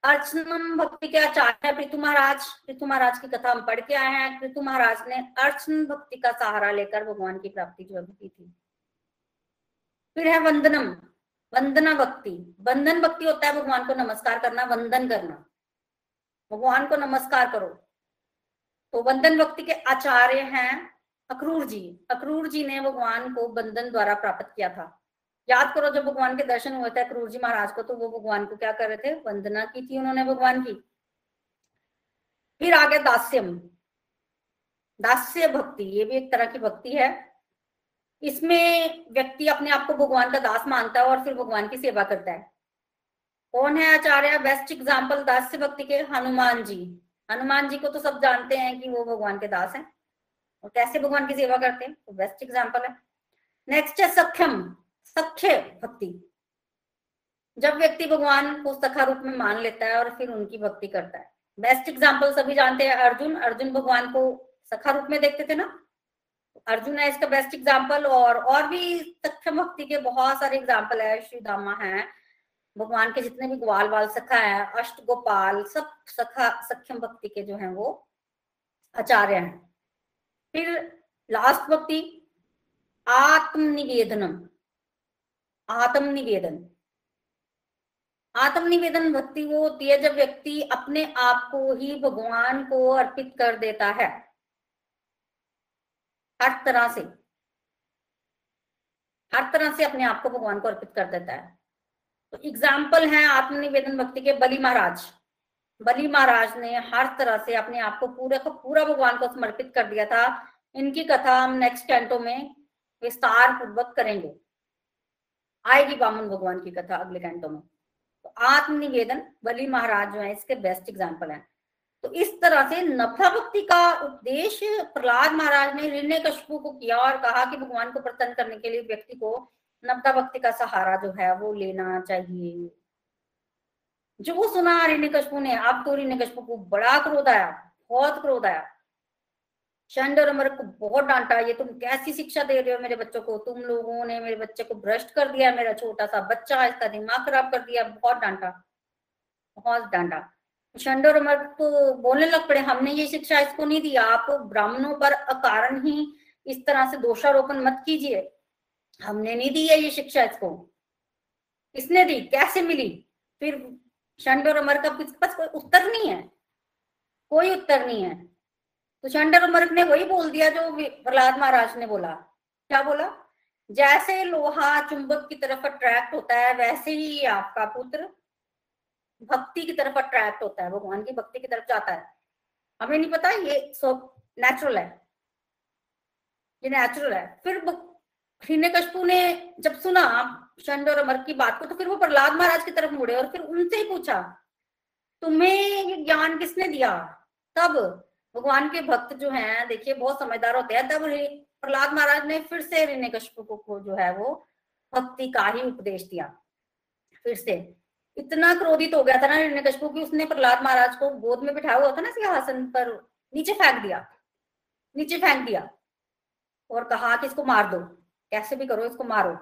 अर्चनम भक्ति के आचार्य पृथु महाराज पृथु महाराज की कथा हम पढ़ के आए हैं। पृथु महाराज ने अर्चन भक्ति का सहारा लेकर भगवान की प्राप्ति जो की थी। फिर है वंदनम, वंदना भक्ति। वंदन भक्ति होता है भगवान को नमस्कार करना, वंदन करना। भगवान को नमस्कार करो। तो वंदन भक्ति के आचार्य हैं अक्रूर जी। अक्रूर जी ने भगवान को बंधन द्वारा प्राप्त किया था। याद करो जब भगवान के दर्शन हुए थे क्रूर जी महाराज को तो वो भगवान को क्या कर रहे थे? वंदना की थी उन्होंने भगवान की। फिर आ गया दास्यम। दास्य भक्ति, ये भी एक तरह की भक्ति है। इसमें व्यक्ति अपने आप को भगवान का दास मानता है और फिर भगवान की सेवा करता है। कौन है आचार्य? बेस्ट एग्ज़ाम्पल दास्य भक्ति के हनुमान जी। हनुमान जी को तो सब जानते हैं कि वो भगवान के दास हैं। और कैसे भगवान की सेवा करते हैं? तो बेस्ट एग्ज़ाम्पल है। नेक्स्ट है सक्षम सख्य भक्ति। जब व्यक्ति भगवान को सखा रूप में मान लेता है और फिर उनकी भक्ति करता है। बेस्ट एग्ज़ाम्पल सभी जानते हैं, अर्जुन। अर्जुन भगवान को सखा रूप में देखते थे ना? अर्जुन है इसका बेस्ट एग्ज़ाम्पल और और भी सख्य भक्ति के बहुत सारे एग्ज़ाम्पल है। श्री दामा है, भगवान के जितने भी ग्वाल वाल सखा है, अष्ट गोपाल, सब सखा, सक्षम भक्ति के जो है वो आचार्य हैं। फिर लास्ट भक्ति, आत्मनिवेदनम। आत्मनिवेदन। आत्मनिवेदन भक्ति वो होती है जब व्यक्ति अपने आप को ही भगवान को अर्पित कर देता है। हर तरह से। हर तरह से अपने आप को भगवान को अर्पित कर देता है। तो एग्ज़ाम्पल है आत्मनिवेदन भक्ति के बलि महाराज। बलि महाराज ने हर तरह से अपने आप को पूरे को पूरा भगवान को समर्पित कर दिया था। इनकी कथा हम नेक्स्ट कैंटो में विस्तार पूर्वक करेंगे। आएगी वामन भगवान की कथा अगले कैंटो में। तो आत्मनिवेदन बलि महाराज जो है, इसके बेस्ट एग्ज़ाम्पल है। तो इस तरह से नफा भक्ति का उपदेश प्रहलाद महाराज ने ऋण्य कशपू को किया और कहा कि भगवान को प्रसन्न करने के लिए व्यक्ति को नवता भक्ति का सहारा जो है, वो लेना चाहिए। जो सुना ऋण्य कशपू ने अब तो ऋण्य कशपू को बड़ा क्रोध आया, बहुत क्रोध आया। चंड और अमर को बहुत डांटा, ये तुम कैसी शिक्षा दे रहे हो मेरे बच्चों को? तुम लोगों ने मेरे बच्चे को भ्रष्ट कर दिया, मेरा छोटा सा बच्चा इसका दिमाग खराब कर दिया, बहुत डांटा बहुत डांटा। चंड और अमर को बोलने लग पड़े, हमने ये शिक्षा इसको नहीं दी, आप ब्राह्मणों पर अकारण ही इस तरह से दोषारोपण मत कीजिए। हमने नहीं दी है ये शिक्षा इसको। किसने दी? कैसे मिली? फिर चंड और अमर का पास कोई उत्तर नहीं है। कोई उत्तर नहीं है। तो चंडर मर्ग ने वही बोल दिया जो प्रहलाद महाराज ने बोला। क्या बोला? जैसे लोहा चुंबक की तरफ़ अट्रैक्ट होता है, वैसे ही आपका पुत्र भक्ति की तरफ़ अट्रैक्ट होता है, भगवान की भक्ति की तरफ़ जाता है। हमें नहीं पता, ये सब नेचुरल है। ये नेचुरल है। फिर हिरण्यकशपु ने जब सुना चंड और अमर की बात को तो फिर वो प्रहलाद महाराज की तरफ़ मुड़े और फिर उनसे ही पूछा, तुम्हें ये ज्ञान किसने दिया? तब भगवान के भक्त जो हैं, देखिए, बहुत समझदार होते हैं। तब प्रहलाद महाराज ने फिर से हिरण्यकशपु को जो है वो भक्ति का ही उपदेश दिया। फिर से। इतना क्रोधित हो गया था ना हिरण्यकशपु की उसने प्रहलाद महाराज को गोद में बिठाया हुआ था ना सिंहासन पर, नीचे फेंक दिया। नीचे फेंक दिया और कहा कि इसको मार दो। कैसे भी करो, इसको मारो।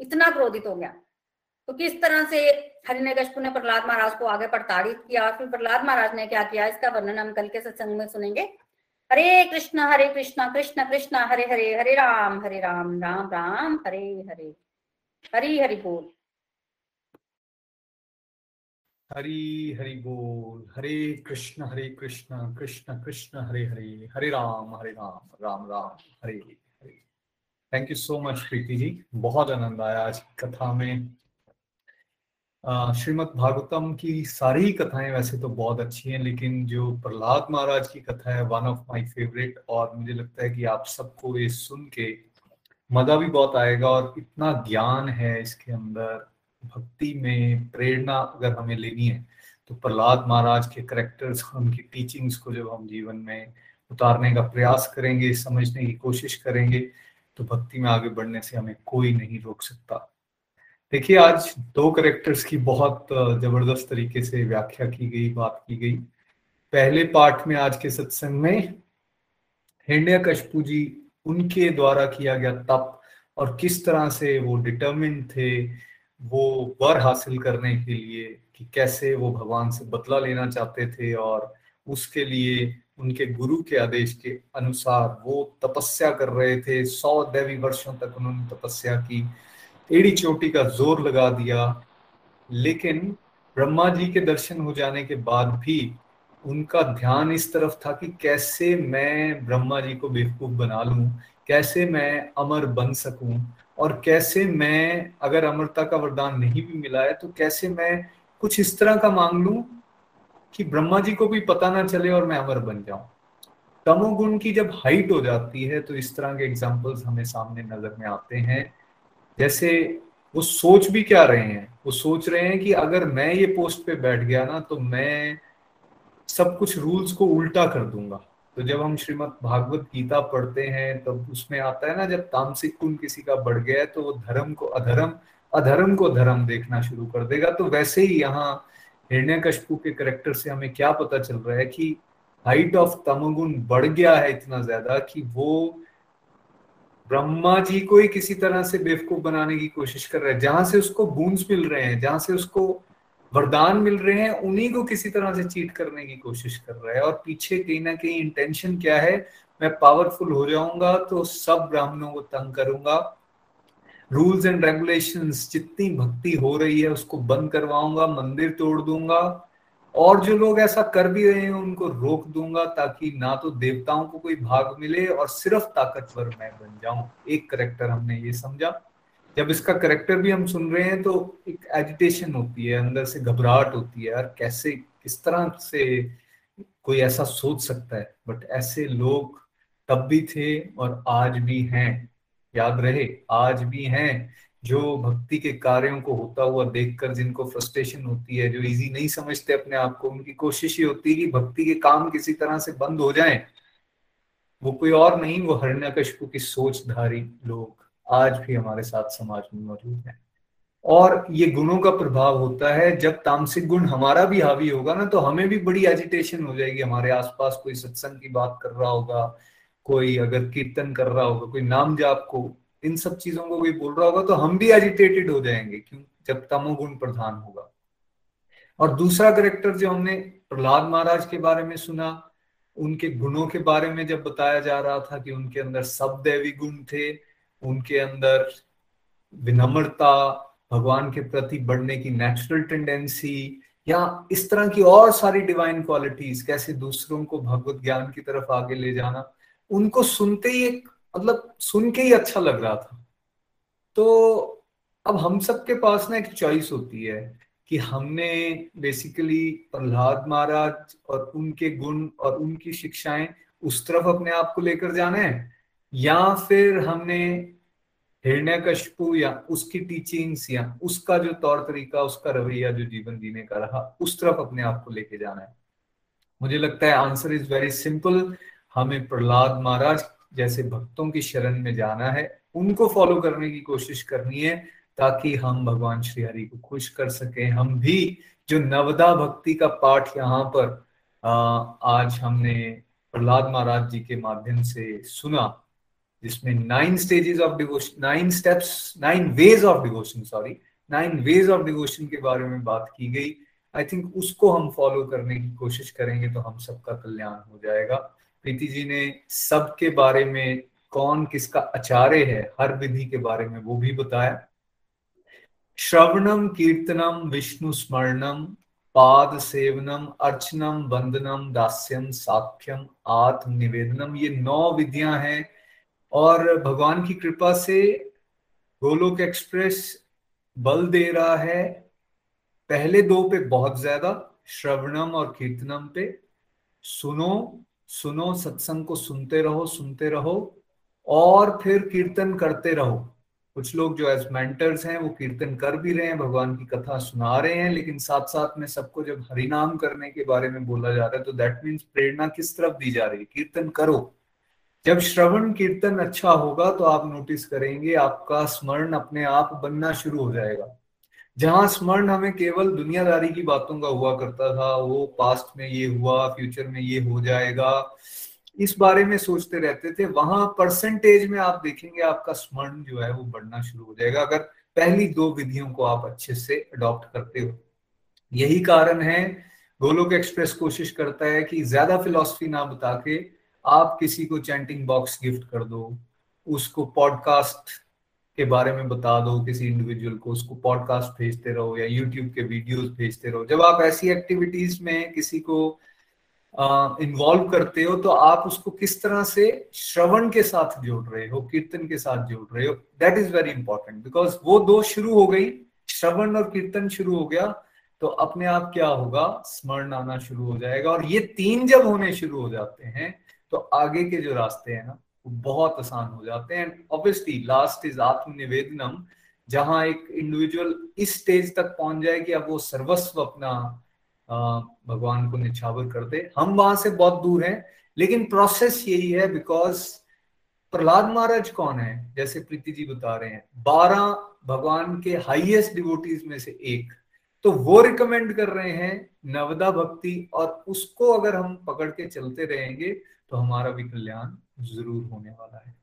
इतना क्रोधित हो गया। तो किस तरह से हरिणकशपु ने प्रहलाद महाराज को आगे प्रताड़ित किया और फिर प्रहलाद महाराज ने क्या किया? इसका वर्णन हम कल के सत्संग में सुनेंगे। हरे कृष्ण हरे कृष्ण कृष्ण कृष्ण, हरे हरे हरे राम हरे राम राम राम, हरे हरे, हरी हरि बोल। हरी हरि बोल, Hare Krishna Hare Krishna Krishna Krishna, Hare Hare Hare Ram Hare Ram Ram Ram, Hare Hare. Thank you so much Preeti ji. बहुत आनंद आया आज कथा में। श्रीमद भागवतम की सारी कथाएँ वैसे तो बहुत अच्छी हैं, लेकिन जो प्रहलाद महाराज की कथा है वन ऑफ़ माय फेवरेट और मुझे लगता है कि आप सबको ये सुन के मज़ा भी बहुत आएगा, और इतना ज्ञान है इसके अंदर, भक्ति में प्रेरणा अगर हमें लेनी है तो प्रहलाद महाराज के करेक्टर्स उनकी टीचिंग्स को जब हम जीवन में उतारने का प्रयास करेंगे, समझने की कोशिश करेंगे तो भक्ति में आगे बढ़ने से हमें कोई नहीं रोक सकता। देखिए, आज दो करेक्टर्स की बहुत ज़बरदस्त तरीके से व्याख्या की गई, बात की गई। पहले पार्ट में आज के सत्संग में हिरण्य कशपू जी, उनके द्वारा किया गया तप और किस तरह से वो डिटर्मिन थे, वो वर हासिल करने के लिए कि कैसे वो भगवान से बदला लेना चाहते थे और उसके लिए उनके गुरु के आदेश के अनुसार वो तपस्या कर रहे थे। सौ दैवी वर्षों तक उन्होंने तपस्या की। एड़ी चोटी का ज़ोर लगा दिया। लेकिन ब्रह्मा जी के दर्शन हो जाने के बाद भी उनका ध्यान इस तरफ़ था कि कैसे मैं ब्रह्मा जी को बेवकूफ़ बना लूँ, कैसे मैं अमर बन सकूँ, और कैसे मैं अगर अमरता का वरदान नहीं भी मिला है तो कैसे मैं कुछ इस तरह का मांग लू कि ब्रह्मा जी को भी पता ना चले और मैं अमर बन जाऊँ। तमोगुण की जब हाइट हो जाती है तो इस तरह के एग्जाम्पल्स हमें सामने नज़र में आते हैं। जैसे वो सोच भी क्या रहे हैं? वो सोच रहे हैं कि अगर मैं ये पोस्ट पे बैठ गया ना तो मैं सब कुछ रूल्स को उल्टा कर दूँगा। तो जब हम श्रीमद भागवत गीता पढ़ते हैं, तब तो उसमें आता है ना, जब तामसिक गुण किसी का बढ़ गया है तो वो धर्म को अधर्म अधर्म को धर्म देखना शुरू कर देगा। तो वैसे ही यहाँ हिरण्य कशपू के करेक्टर से हमें क्या पता चल रहा है कि हाइट ऑफ़ तमोगुण बढ़ गया है इतना ज़्यादा कि वो ब्रह्मा जी को ही किसी तरह से बेवकूफ़ बनाने की कोशिश कर रहा है। जहाँ से उसको बूंस मिल रहे हैं, जहाँ से उसको वरदान मिल रहे हैं, उन्हीं को किसी तरह से चीट करने की कोशिश कर रहा है। और पीछे कहीं ना कहीं इंटेंशन क्या है, मैं पावरफुल हो जाऊँगा तो सब ब्राह्मणों को तंग करूँगा। रूल्स एंड रेगुलेशंस जितनी भक्ति हो रही है, उसको बंद करवाऊँगा, मंदिर तोड़ दूँगा। और जो लोग ऐसा कर भी रहे हैं, उनको रोक दूँगा ताकि ना तो देवताओं को कोई भाग मिले और सिर्फ़ ताकतवर मैं बन जाऊँ। एक करेक्टर हमने ये समझा। जब इसका करेक्टर भी हम सुन रहे हैं तो एक एजिटेशन होती है, अंदर से घबराहट होती है, यार कैसे, किस तरह से कोई ऐसा सोच सकता है? बट ऐसे लोग तब भी थे और आज भी हैं। याद रहे, आज भी हैं। जो भक्ति के कार्यों को होता हुआ देखकर, जिनको फ्रस्ट्रेशन होती है, जो इजी नहीं समझते अपने आप को, उनकी कोशिश ही होती है कि भक्ति के काम किसी तरह से बंद हो जाएँ। वो कोई और नहीं, वो हरण्यकशपु की सोचधारी लोग आज भी हमारे साथ समाज में मौजूद है। और ये गुणों का प्रभाव होता है, जब तामसिक गुण हमारा भी हावी होगा ना तो हमें भी बड़ी एजिटेशन हो जाएगी। हमारे आसपास कोई सत्संग की बात कर रहा होगा, कोई अगर कीर्तन कर रहा होगा, कोई नाम जाप को इन सब चीज़ों को कोई बोल रहा होगा तो हम भी एजिटेटेड हो जाएँगे, क्यों? जब तमोगुण प्रधान होगा। और दूसरा करेक्टर जो हमने प्रहलाद महाराज के बारे में सुना, उनके गुणों के बारे में जब बताया जा रहा था कि उनके अंदर सब दैवी गुण थे, उनके अंदर विनम्रता, भगवान के प्रति बढ़ने की नेचुरल टेंडेंसी या इस तरह की और सारी डिवाइन क्वालिटीज कैसे दूसरों को भगवत ज्ञान की तरफ़ आगे ले जाना, उनको सुनते ही एक मतलब सुन के ही अच्छा लग रहा था। तो अब हम सबके पास ना एक चॉइस होती है कि हमने बेसिकली प्रहलाद महाराज और उनके गुण और उनकी शिक्षाएँ उस तरफ़ अपने आप को लेकर जाना है, या फिर हमने हिरण्यकशपु या उसकी टीचिंग्स या उसका जो तौर तरीका, उसका रवैया, जो जीवन जीने का रहा, उस तरफ़ अपने आप को लेके जाना है। मुझे लगता है आंसर इज़ वेरी सिंपल हमें प्रहलाद महाराज जैसे भक्तों की शरण में जाना है, उनको फॉलो करने की कोशिश करनी है, ताकि हम भगवान श्री हरि को खुश कर सके। हम भी जो नवदा भक्ति का पाठ यहाँ पर आज हमने प्रहलाद महाराज जी के माध्यम से सुना, जिसमें nine stages of devotion nine steps nine ways of devotion sorry nine ways of devotion के बारे में बात की गई। आई थिंक उसको हम फॉलो करने की कोशिश करेंगे तो हम सबका कल्याण हो जाएगा। प्रीति जी ने सबके बारे में कौन किसका आचार्य है, हर विधि के बारे में वो भी बताया। श्रवणम, कीर्तनम, विष्णु स्मरणम, पाद सेवनम, अर्चनम, वंदनम, दास्यम, साख्यम आत्म निवेदनम ये नौ विधियाँ हैं। और भगवान की कृपा से गोलोक एक्सप्रेस बल दे रहा है, पहले दो पे बहुत ज़्यादा, श्रवणम और कीर्तनम पे। सुनो सुनो, सत्संग को सुनते रहो सुनते रहो और फिर कीर्तन करते रहो। कुछ लोग जो एज मेंटर्स हैं, वो कीर्तन कर भी रहे हैं, भगवान की कथा सुना रहे हैं, लेकिन साथ साथ में सबको जब हरिनाम करने के बारे में बोला जा रहा है तो दैट मीन्स प्रेरणा किस तरफ़ दी जा रही है? कीर्तन करो। जब श्रवण कीर्तन अच्छा होगा तो आप नोटिस करेंगे, आपका स्मरण अपने आप बनना शुरू हो जाएगा। जहाँ स्मरण हमें केवल दुनियादारी की बातों का हुआ करता था, वो पास्ट में ये हुआ फ्यूचर में ये हो जाएगा, इस बारे में सोचते रहते थे। वहाँ परसेंटेज में आप देखेंगे आपका स्मरण जो है वो बढ़ना शुरू हो जाएगा, अगर पहली दो विधियों को आप अच्छे से अडॉप्ट करते हो। यही कारण है, गोलोक एक्सप्रेस कोशिश करता है कि ज़्यादा फिलॉसफी ना बता के आप किसी को चैंटिंग बॉक्स गिफ्ट कर दो, उसको पॉडकास्ट के बारे में बता दो, किसी इंडिविजुअल को उसको पॉडकास्ट भेजते रहो या यूट्यूब के वीडियोस भेजते रहो। जब आप ऐसी एक्टिविटीज़ में किसी को इन्वॉल्व करते हो तो आप उसको किस तरह से श्रवण के साथ जोड़ रहे हो, कीर्तन के साथ जोड़ रहे हो that is very important because वो दो शुरू हो गई, श्रवण और कीर्तन शुरू हो गया तो अपने आप क्या होगा, स्मरण आना शुरू हो जाएगा। और ये तीन जब होने शुरू हो जाते हैं तो आगे के जो रास्ते हैं ना बहुत आसान हो जाते हैं। ऑब्वियसली लास्ट इज़ आत्मनिवेदनम, जहाँ एक इंडिविजुअल इस स्टेज तक पहुँच जाए कि अब वो सर्वस्व अपना भगवान को निछावर कर दे। हम वहाँ से बहुत दूर हैं, लेकिन प्रोसेस यही है बिकॉज़ प्रहलाद महाराज कौन है? जैसे प्रीति जी बता रहे हैं। बारह भगवान के हाईएस्ट डिवोटीज में से एक। तो वो रिकमेंड कर रहे हैं नवदा भक्ति और उसको अगर हम पकड़ के चलते रहेंगे तो हमारा भी कल्याण ज़रूर होने वाला है।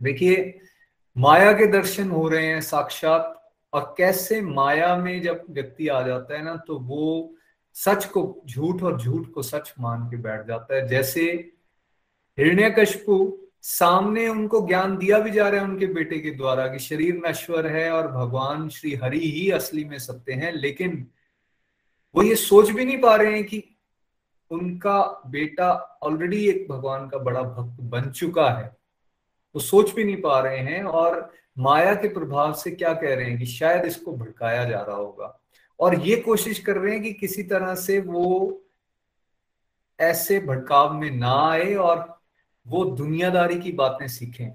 देखिए, माया के दर्शन हो रहे हैं साक्षात, और कैसे माया में जब व्यक्ति आ जाता है ना तो वो सच को, झूठ और झूठ को सच मान के बैठ जाता है। जैसे हिरण्यकशपु सामने उनको ज्ञान दिया भी जा रहा है उनके बेटे के द्वारा कि शरीर नश्वर है और भगवान श्री हरि ही असली में सत्य हैं, लेकिन वो ये सोच भी नहीं पा रहे हैं कि उनका बेटा ऑलरेडी एक भगवान का बड़ा भक्त बन चुका है। वो सोच भी नहीं पा रहे हैं और माया के प्रभाव से क्या कह रहे हैं कि शायद इसको भड़काया जा रहा होगा। और ये कोशिश कर रहे हैं कि किसी तरह से वो ऐसे भड़काव में ना आए और वो दुनियादारी की बातें सीखें।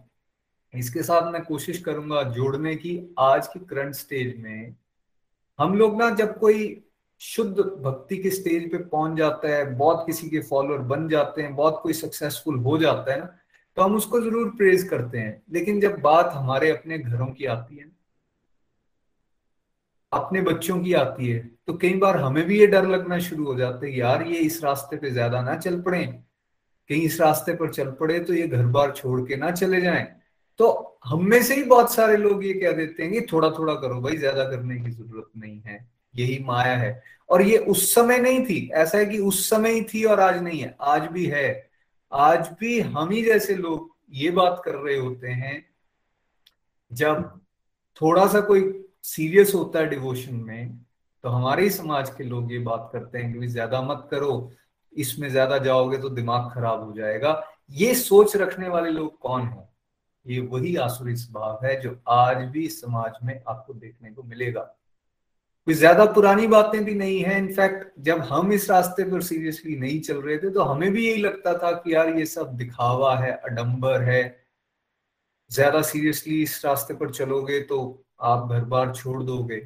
इसके साथ मैं कोशिश करूँगा जोड़ने की। आज की करंट स्टेज में हम लोग ना जब कोई शुद्ध भक्ति के स्टेज पे पहुँच जाता है, बहुत किसी के फॉलोअर बन जाते हैं, बहुत कोई सक्सेसफुल हो जाता है ना तो हम उसको ज़रूर प्रेज करते हैं। लेकिन जब बात हमारे अपने घरों की आती है, अपने बच्चों की आती है तो कई बार हमें भी ये डर लगना शुरू हो जाता है यार ये इस रास्ते पे ज़्यादा ना चल पड़े, कहीं इस रास्ते पर चल पड़े तो ये घर बार छोड़ के ना चले जाएँ। तो हम में से ही बहुत सारे लोग ये कह देते हैं कि थोड़ा थोड़ा करो भाई, ज़्यादा करने की ज़रूरत नहीं है। यही माया है। और ये उस समय नहीं थी। ऐसा है कि उस समय ही थी और आज नहीं है। आज भी है। आज भी हम ही जैसे लोग ये बात कर रहे होते हैं, जब थोड़ा सा कोई सीरियस होता है डिवोशन में तो हमारे ही समाज के लोग ये बात करते हैं कि ज़्यादा मत करो। इसमें ज़्यादा जाओगे तो दिमाग खराब हो जाएगा। ये सोच रखने वाले लोग कौन है? ये वही आसुरी स्वभाव है जो आज भी समाज में आपको देखने को मिलेगा। कोई ज़्यादा पुरानी बातें भी नहीं है। इनफैक्ट जब हम इस रास्ते पर सीरियसली नहीं चल रहे थे तो हमें भी यही लगता था कि यार ये सब दिखावा है, अडंबर है। ज़्यादा सीरियसली इस रास्ते पर चलोगे तो आप घर बार छोड़ दोगे।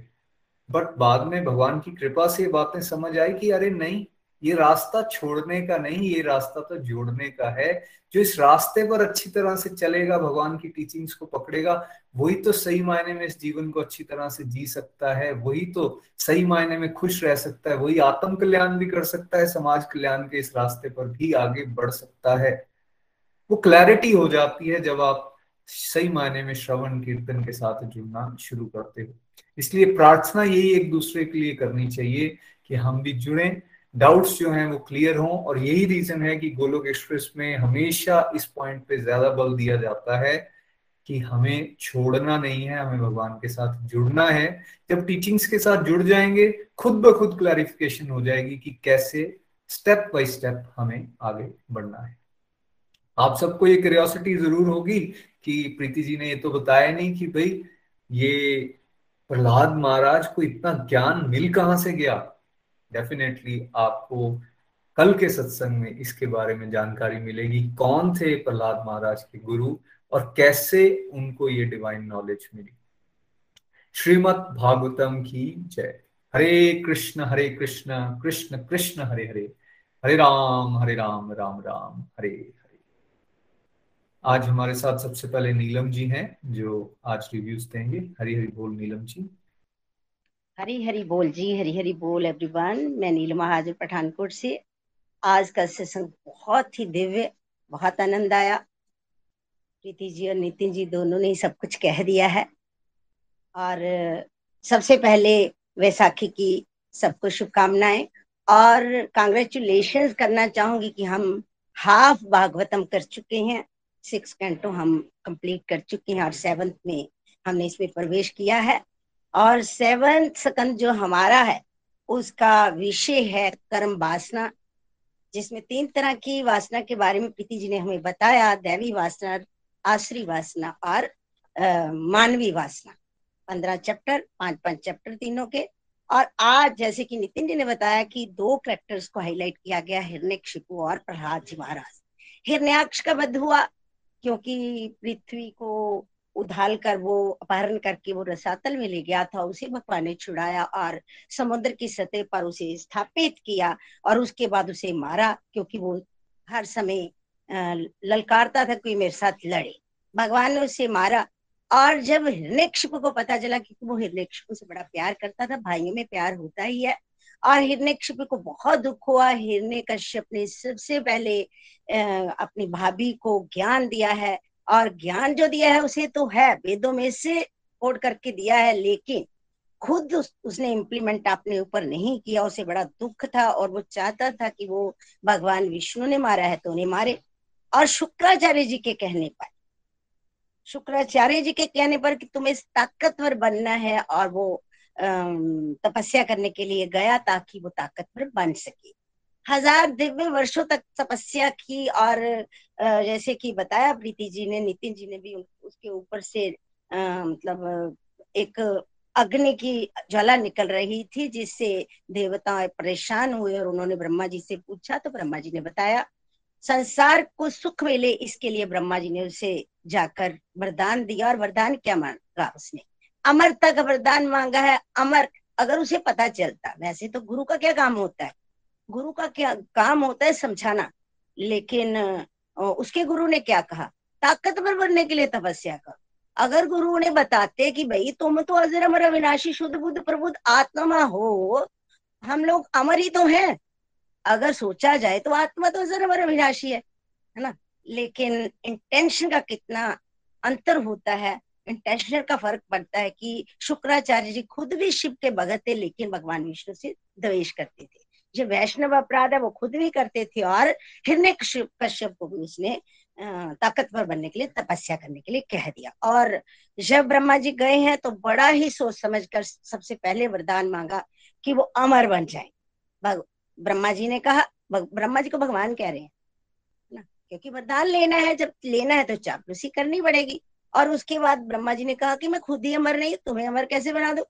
बट बाद में भगवान की कृपा से बातें समझ आई कि अरे नहीं ये रास्ता छोड़ने का नहीं, ये रास्ता तो जोड़ने का है। जो इस रास्ते पर अच्छी तरह से चलेगा, भगवान की टीचिंग्स को पकड़ेगा, वही तो सही मायने में इस जीवन को अच्छी तरह से जी सकता है, वही तो सही मायने में खुश रह सकता है, वही आत्म कल्याण भी कर सकता है, समाज कल्याण के इस रास्ते पर भी आगे बढ़ सकता है। वो क्लैरिटी हो जाती है जब आप सही मायने में श्रवण, कीर्तन के साथ जुड़ना शुरू करते हो। इसलिए प्रार्थना यही एक दूसरे के लिए करनी चाहिए कि हम भी जुड़े डाउट्स जो हैं वो क्लियर हों और यही रीजन है कि गोलोक एक्सप्रेस में हमेशा इस पॉइंट पे ज़्यादा बल दिया जाता है कि हमें छोड़ना नहीं है, हमें भगवान के साथ जुड़ना है। जब टीचिंग्स के साथ जुड़ जाएँगे, खुद ब खुद क्लैरिफिकेशन हो जाएगी कि कैसे स्टेप बाय स्टेप हमें आगे बढ़ना है। आप सबको ये क्यूरियोसिटी ज़रूर होगी कि प्रीति जी ने ये तो बताया नहीं कि भाई, ये प्रहलाद महाराज को इतना ज्ञान मिल कहाँ से गया? डेफिनेटली आपको कल के सत्संग में इसके बारे में जानकारी मिलेगी, कौन थे प्रहलाद महाराज के गुरु और कैसे उनको ये डिवाइन नॉलेज मिली। श्रीमद भागवतम की जय। हरे कृष्ण हरे कृष्ण कृष्ण कृष्ण, हरे हरे। हरे राम हरे राम राम राम, हरे हरे। आज हमारे साथ सबसे पहले नीलम जी हैं, जो आज रिव्यूज़ देंगे। हरी हरी बोल नीलम जी। हरी हरी बोल, जी हरी हरी बोल एवरीवन मैं नीलमा हाजिर पठानकोट से। आज का सेशन बहुत ही दिव्य, बहुत आनंद आया। प्रीति जी और नितिन जी दोनों ने सब कुछ कह दिया है। और सबसे पहले वैसाखी की सबको शुभकामनाएँ। और कांग्रेचुलेशन करना चाहूँगी कि हम हाफ़ भागवतम कर चुके हैं। सिक्स कैंटो हम कंप्लीट कर चुके हैं और सेवंथ में हमने इसमें प्रवेश किया है। और सेवन सकंद जो हमारा है, उसका विषय है कर्म वासना, जिसमें तीन तरह की वासना के बारे में प्रीति जी ने हमें बताया, दैवी वासना, आश्री वासना और मानवी वासना। पंद्रह चैप्टर, पाँच पाँच चैप्टर तीनों के। और आज जैसे कि नितिन जी ने बताया कि दो करेक्टर्स को हाईलाइट किया गया हिरण्यकशिपु और प्रहलाद जी महाराज। हिरण्याक्ष का वध हुआ, क्योंकि पृथ्वी को उधाल कर वो अपहरण करके वो रसातल में ले गया था, उसे भगवान ने छुड़ाया और समुद्र की सतह पर उसे स्थापित किया और उसके बाद उसे मारा, क्योंकि वो हर समय ललकारता था कोई मेरे साथ लड़े। भगवान ने उसे मारा और जब हिरण्यक्षिपु को पता चला कि वो हिरण्यक्षिपु से बड़ा प्यार करता था, भाइयों में प्यार होता ही है और हिरण्यक्षिपु को बहुत दुख हुआ हिरण्य कश्यप ने सबसे पहले अपनी भाभी को ज्ञान दिया है और ज्ञान जो दिया है उसे तो है वेदों में से कोड करके दिया है लेकिन खुद उस, उसने इम्प्लीमेंट अपने ऊपर नहीं किया उसे बड़ा दुख था और वो चाहता था कि वो भगवान विष्णु ने मारा है तो उन्हें मारे और शुक्राचार्य जी के कहने पर। शुक्राचार्य जी के कहने पर कि तुम्हें ताकतवर बनना है और वो तपस्या करने के लिए गया ताकि वो ताकतवर बन सके। हज़ार दिव्य वर्षों तक तपस्या की और जैसे कि बताया प्रीति जी ने नितिन जी ने भी उसके ऊपर से आ, मतलब एक अग्नि की ज्वाला निकल रही थी जिससे देवता परेशान हुए और उन्होंने ब्रह्मा जी से पूछा तो ब्रह्मा जी ने बताया संसार को सुख मिले इसके लिए ब्रह्मा जी ने उसे जाकर वरदान दिया और वरदान क्या मांगा उसने? अमरता का वरदान मांगा है अमर अगर उसे पता चलता वैसे तो गुरु का क्या काम होता है? गुरु का क्या काम होता है समझाना। लेकिन उसके गुरु ने क्या कहा? ताकतवर बनने के लिए तपस्या कर। अगर गुरु उन्हें बताते कि भाई, तुम तो अजर अमर अविनाशी, शुद्ध बुद्ध, प्रबुद्ध आत्मा हो, हम लोग अमर ही तो हैं। अगर सोचा जाए तो आत्मा तो अजर अमर अविनाशी है है ना? लेकिन इंटेंशन का कितना अंतर होता है इंटेंशन का फ़र्क पड़ता है कि शुक्राचार्य जी खुद भी शिव के भगत थे, लेकिन भगवान विष्णु से द्वेष करते थे। जो वैष्णव अपराध है, वो खुद भी करते थे और हिरण्य कश्यप को भी उसने ताकतवर बनने के लिए, तपस्या करने के लिए कह दिया। और जब ब्रह्मा जी गए हैं तो बड़ा ही सोच समझ कर सबसे पहले वरदान मांगा कि वो अमर बन जाए। ब्रह्मा जी ने कहा ब्रह्मा जी को भगवान कह रहे हैं ना? क्योंकि वरदान लेना है, जब लेना है तो चापलूसी करनी पड़ेगी। और उसके बाद ब्रह्मा जी ने कहा कि मैं खुद ही अमर नहीं, तुम्हें अमर कैसे बना दू?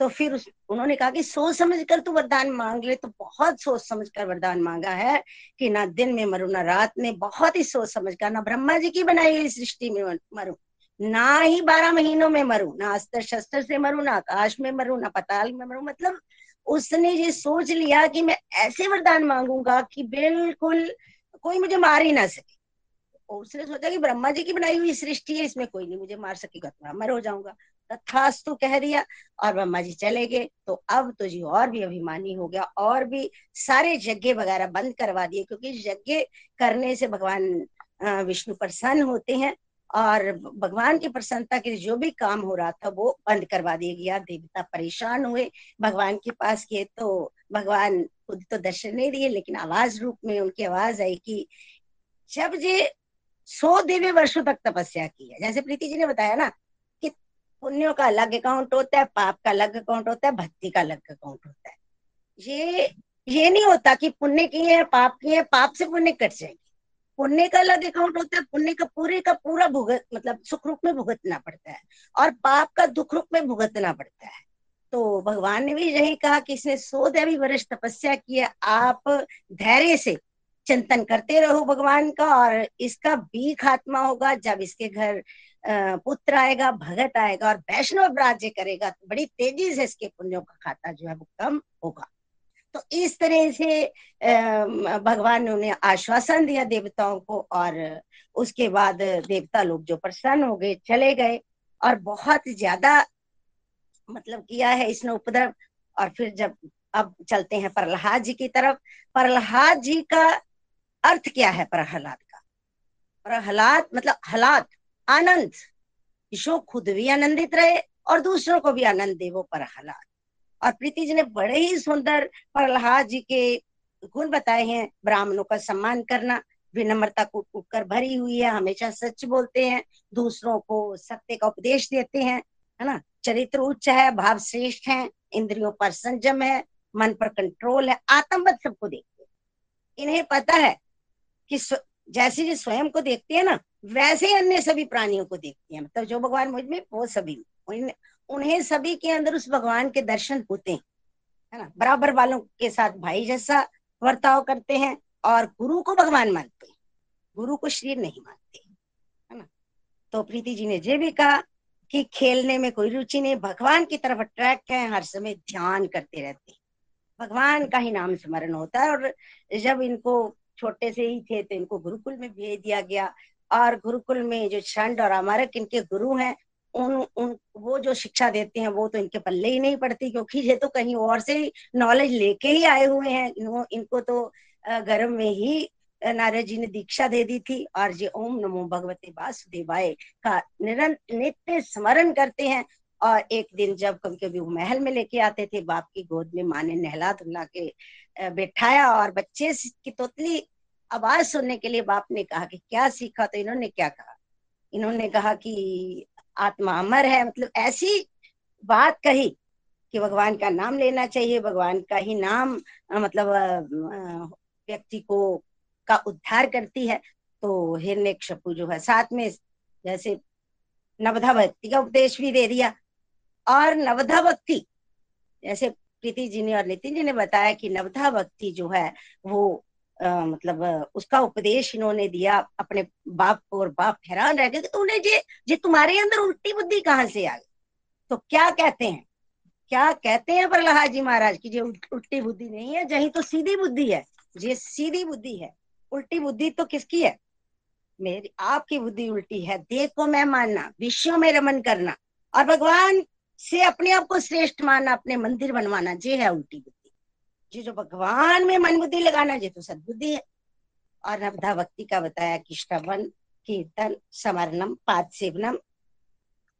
तो फिर उन्होंने कहा कि सोच समझ कर तू वरदान मांग ले तो बहुत सोच समझ कर वरदान मांगा है कि ना दिन में मरू, ना रात में। बहुत ही सोच समझ कर, ना ब्रह्मा जी की बनाई हुई सृष्टि में मरू ना ही बारह महीनों में मरू, ना अस्त्र शस्त्र से मरू, ना आकाश में मरू, ना पताल में मरू। मतलब उसने ये सोच लिया कि मैं ऐसे वरदान मांगूँगा कि बिल्कुल कोई मुझे मार ही ना सके। उसने सोचा कि ब्रह्मा जी की बनाई हुई सृष्टि है, इसमें कोई नहीं, मुझे मार सकेगा तो मर हो जाऊँगा। तथास्तु कह दिया और ब्रह्मा जी चले गए। तो अब तो जी और भी अभिमानी हो गया, और भी सारे यज्ञ वगैरह बंद करवा दिए, क्योंकि यज्ञ करने से भगवान विष्णु प्रसन्न होते हैं, और भगवान की प्रसन्नता के जो भी काम हो रहा था, वो बंद करवा दिया गया। देवता परेशान हुए, भगवान के पास गए तो भगवान खुद तो दर्शन नहीं दिए, लेकिन आवाज़ रूप में उनकी आवाज़ आई कि, जब ये सौ दिव्य वर्षों तक तपस्या की है, जैसे प्रीति जी ने बताया ना पुण्यों का अलग अकाउंट होता है, पाप का अलग अकाउंट होता है, भक्ति का अलग अकाउंट होता है। ये ये नहीं होता कि पुण्य किए हैं, पाप किए हैं, पाप से पुण्य कट जाएँगे। पुण्य का अलग अकाउंट होता है, पुण्य का पूरे का पूरा भुगत मतलब सुख रूप में भुगतना पड़ता है और पाप का दुख रूप में भुगतना पड़ता है। तो भगवान ने भी यही कहा कि इसने सो देवी वर्ष तपस्या किया आप धैर्य से चिंतन करते रहो भगवान का और इसका भी खात्मा होगा जब इसके घर पुत्र आएगा, भगत आएगा और वैष्णव राज्य करेगा तो बड़ी तेज़ी से इसके पुण्यों का खाता जो है वो कम होगा। तो इस तरह से भगवान ने उन्हें आश्वासन दिया देवताओं को और उसके बाद देवता लोग जो प्रसन्न हो गए, चले गए और बहुत ज़्यादा मतलब किया है इसने उपद्रव। और फिर जब, अब चलते हैं प्रहलाद जी की तरफ़। प्रहलाद जी का अर्थ क्या है प्रहलाद का? प्रहलाद मतलब हलाद आनंद। जो खुद भी आनंदित रहे और दूसरों को भी आनंद दे वो प्रहलाद। और प्रीति जी ने बड़े ही सुंदर प्रहलाद जी के गुण बताए हैं। ब्राह्मणों का सम्मान करना, विनम्रता को कर भरी हुई है, हमेशा सच बोलते हैं, दूसरों को सत्य का उपदेश देते हैं, है ना? चरित्र उच्च है, भाव श्रेष्ठ है, इंद्रियों पर संयम है, मन पर कंट्रोल है आत्मवत सबको देखते इन्हें पता है कि जैसे जो स्वयं को देखते हैं ना, वैसे ही अन्य सभी प्राणियों को देखते हैं। मतलब जो भगवान मुझमें, वो सभी। उन्हें सभी के अंदर उस भगवान के दर्शन होते हैं। है ना? बराबर वालों के साथ भाई जैसा वर्ताव करते हैं और गुरु को भगवान मानते हैं। गुरु को शरीर नहीं मानते। है ना? तो प्रीति जी ने ये भी कहा कि खेलने में कोई रुचि नहीं, भगवान की तरफ़ अट्रैक्ट है, हर समय ध्यान करते रहते हैं। भगवान का ही नाम स्मरण होता है और जब इनको छोटे से ही थे तो इनको गुरुकुल में भेज दिया गया। और गुरुकुल में जो छंड और अमारक इनके गुरु हैं उन उन वो जो शिक्षा देते हैं वो तो इनके पल्ले ही नहीं पड़ती क्योंकि ये तो कहीं और से नॉलेज लेके ही आए हुए हैं। इनको, इनको तो गर्भ में ही नारद जी ने दीक्षा दे दी थी और ये ओम नमो भगवते वासुदेवाय का निरंतर नित्य स्मरण करते हैं। और एक दिन जब कभी कभी वो महल में लेके आते थे, बाप की गोद में माँ ने नहला धुला के बैठाया और बच्चे की तोतली आवाज़ सुनने के लिए बाप ने कहा कि क्या सीखा तो इन्होंने क्या कहा? इन्होंने कहा कि आत्मा अमर है। मतलब ऐसी बात कही कि भगवान का नाम लेना चाहिए, भगवान का ही नाम मतलब व्यक्ति को, का उद्धार करती है। तो हिरण्य जो है साथ में जैसे नवधा भक्ति का उपदेश भी दे दिया। और नवधा भक्ति जैसे प्रीति जी ने और नितिन जी ने बताया कि नवधा भक्ति जो है वो आ, मतलब उसका उपदेश इन्होंने दिया अपने बाप को और बाप हैरान रह गए तो उन्हें जे जे तुम्हारे अंदर उल्टी बुद्धि कहाँ से आ गई? तो क्या कहते हैं? क्या कहते हैं प्रहलाद जी महाराज की जो उल्टी बुद्धि नहीं है जही तो सीधी बुद्धि है। जे सीधी बुद्धि है उल्टी बुद्धि तो किसकी है? मेरी आपकी बुद्धि उल्टी है। को मैं मानना विश्व में रमन करना। और भगवान से अपने आप को श्रेष्ठ मानना, अपने मंदिर बनवाना, जे है उल्टी बुद्धि। जी जो भगवान में मन बुद्धि लगाना, जे तो सदबुद्धि है। और नवधा भक्ति का बताया कि श्रवण, कीर्तन, समरणम, पाद सेवनम,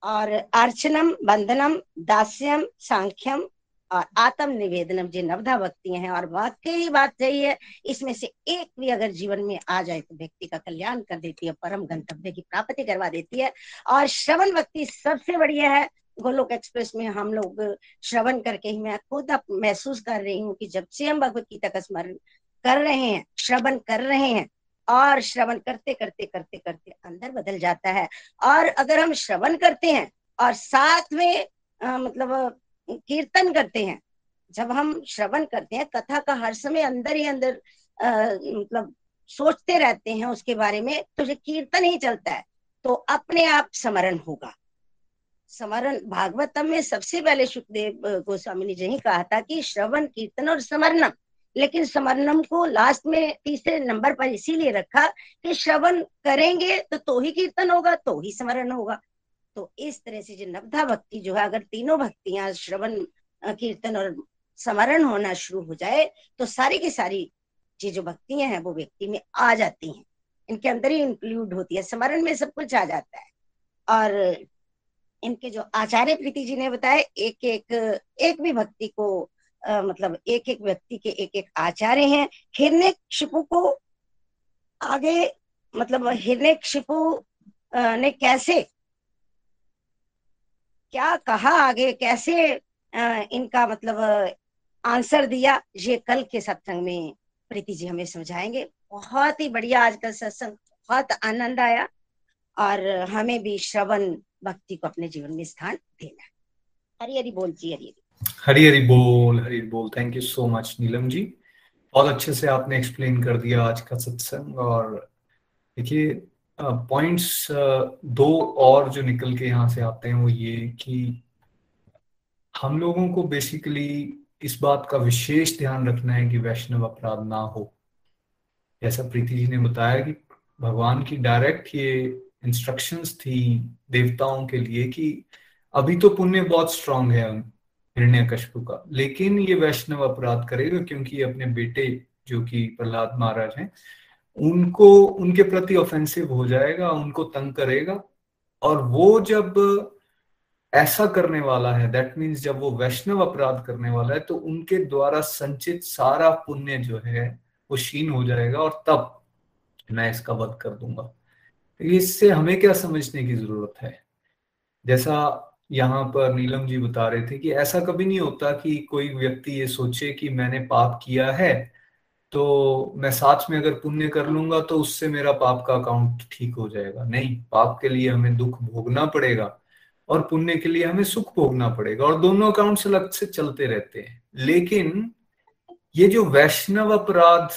और अर्चनम बंधनम दास्यम, सांख्यम और आत्म निवेदनम, जो नवधा भक्ति हैं। और वाकई बात सही है, इसमें से एक भी अगर जीवन में आ जाए तो व्यक्ति का कल्याण कर देती है, परम गंतव्य की प्राप्ति करवा देती है। और श्रवण भक्ति सबसे बढ़िया है गोलोक एक्सप्रेस में हम लोग श्रवण करके ही मैं खुद अब महसूस कर रही हूँ कि जब से हम भगवत गीता का स्मरण कर रहे हैं श्रवण कर रहे हैं और श्रवण करते करते करते करते अंदर बदल जाता है। और अगर हम श्रवण करते हैं और साथ में आ, मतलब कीर्तन करते हैं जब हम श्रवण करते हैं कथा का हर समय अंदर ही अंदर आ, मतलब सोचते रहते हैं उसके बारे में तो जो कीर्तन ही चलता है तो अपने आप स्मरण होगा। स्मरण भागवतम में सबसे पहले सुखदेव गोस्वामी ने यही कहा था कि श्रवण, कीर्तन और स्मरणम। लेकिन स्मरणम को लास्ट में तीसरे नंबर पर इसीलिए रखा कि श्रवण करेंगे तो तो ही कीर्तन होगा तो ही स्मरण होगा। तो इस तरह से जो नवधा भक्ति जो है, अगर तीनों भक्तियाँ, श्रवण कीर्तन और स्मरण होना शुरू हो जाए तो सारी की सारी ये जो भक्तियाँ हैं, वो व्यक्ति में आ जाती हैं। इनके अंदर ही इंक्लूड होती है। स्मरण में सब कुछ आ जाता है। और इनके जो आचार्य प्रीति जी ने बताया एक एक एक भी भक्ति को आ, मतलब एक एक व्यक्ति के एक एक आचार्य हैं। हिरण्य शिपु को आगे मतलब हिरण्य शिपु ने कैसे क्या कहा आगे कैसे इनका मतलब आंसर दिया ये कल के सत्संग में प्रीति जी हमें समझाएँगे। बहुत ही बढ़िया आज का सत्संग बहुत आनंद आया। और हमें भी श्रवण भक्ति को अपने जीवन में स्थान देना। हरी हरी बोल जी, हरी हरी। हरी हरी बोल हरी बोल। Thank you so much Neelam ji. बहुत अच्छे से आपने एक्सप्लेन कर दिया आज का सत्संग और देखिए पॉइंट्स दो और जो निकल के यहाँ से आते हैं वो ये कि हम लोगों को बेसिकली इस बात का विशेष ध्यान रखना है कि वैष्णव अपराध ना हो। जैसा प्रीति जी ने बताया कि भगवान की डायरेक्ट ये इंस्ट्रक्शंस थी देवताओं के लिए कि अभी तो पुण्य बहुत स्ट्रांग है हिरण्य कशपु का। लेकिन ये वैष्णव अपराध करेगा क्योंकि अपने बेटे जो कि प्रहलाद महाराज हैं, उनको, उनके प्रति ऑफेंसिव हो जाएगा, उनको तंग करेगा। और वो जब ऐसा करने वाला है दैट मीन्स जब वो वैष्णव अपराध करने वाला है तो उनके द्वारा संचित सारा पुण्य जो है, वो क्षीण हो जाएगा और तब मैं इसका वध कर दूँगा। इससे हमें क्या समझने की ज़रूरत है? जैसा यहाँ पर नीलम जी बता रहे थे कि ऐसा कभी नहीं होता कि कोई व्यक्ति ये सोचे कि मैंने पाप किया है तो मैं साथ में अगर पुण्य कर लूँगा तो उससे मेरा पाप का अकाउंट ठीक हो जाएगा। नहीं, पाप के लिए हमें दुख भोगना पड़ेगा और पुण्य के लिए हमें सुख भोगना पड़ेगा और दोनों अकाउंट्स अलग से चलते रहते हैं। लेकिन ये जो वैष्णव अपराध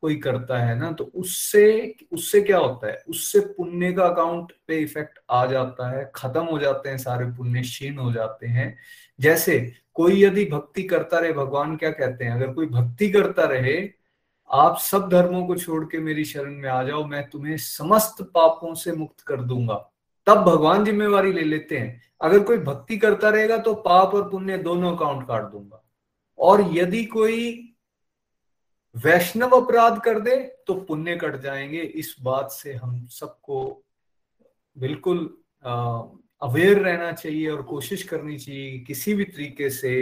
कोई करता है ना तो उससे उससे क्या होता है? उससे पुण्य का अकाउंट पे इफ़ेक्ट आ जाता है, खत्म हो जाते हैं, सारे पुण्य क्षीण हो जाते हैं। जैसे कोई यदि भक्ति करता रहे, भगवान क्या कहते हैं? अगर कोई भक्ति करता रहे, आप सब धर्मों को छोड़ के मेरी शरण में आ जाओ, मैं तुम्हें समस्त पापों से मुक्त कर दूँगा। तब भगवान जिम्मेवारी ले लेते हैं। अगर कोई भक्ति करता रहेगा तो पाप और पुण्य दोनों अकाउंट काट दूँगा। और यदि कोई वैष्णव अपराध कर दे तो पुण्य कट जाएँगे। इस बात से हम सबको बिल्कुल अवेयर रहना चाहिए और कोशिश करनी चाहिए कि किसी भी तरीके से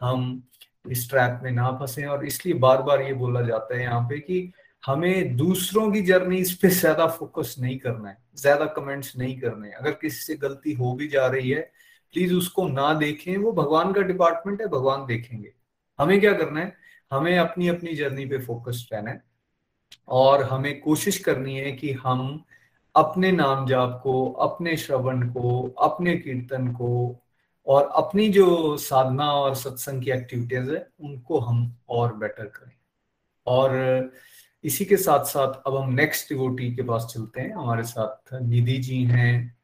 हम इस ट्रैप में ना फंसे। और इसलिए बार बार ये बोला जाता है यहाँ पे कि हमें दूसरों की जर्नी इस पे ज़्यादा फोकस नहीं करना है, ज़्यादा कमेंट्स नहीं करने अगर किसी से गलती हो भी जा रही है प्लीज़ उसको ना देखें। वो भगवान का डिपार्टमेंट है, भगवान देखेंगे। हमें क्या करना है? हमें अपनी अपनी जर्नी पे फोकस रहना है और हमें कोशिश करनी है कि हम अपने नाम जाप को, अपने श्रवण को, अपने कीर्तन को और अपनी जो साधना और सत्संग की एक्टिविटीज़ है, उनको हम और बेटर करें। और इसी के साथ साथ अब हम नेक्स्ट डिवोटी के पास चलते हैं। हमारे साथ निधि जी हैं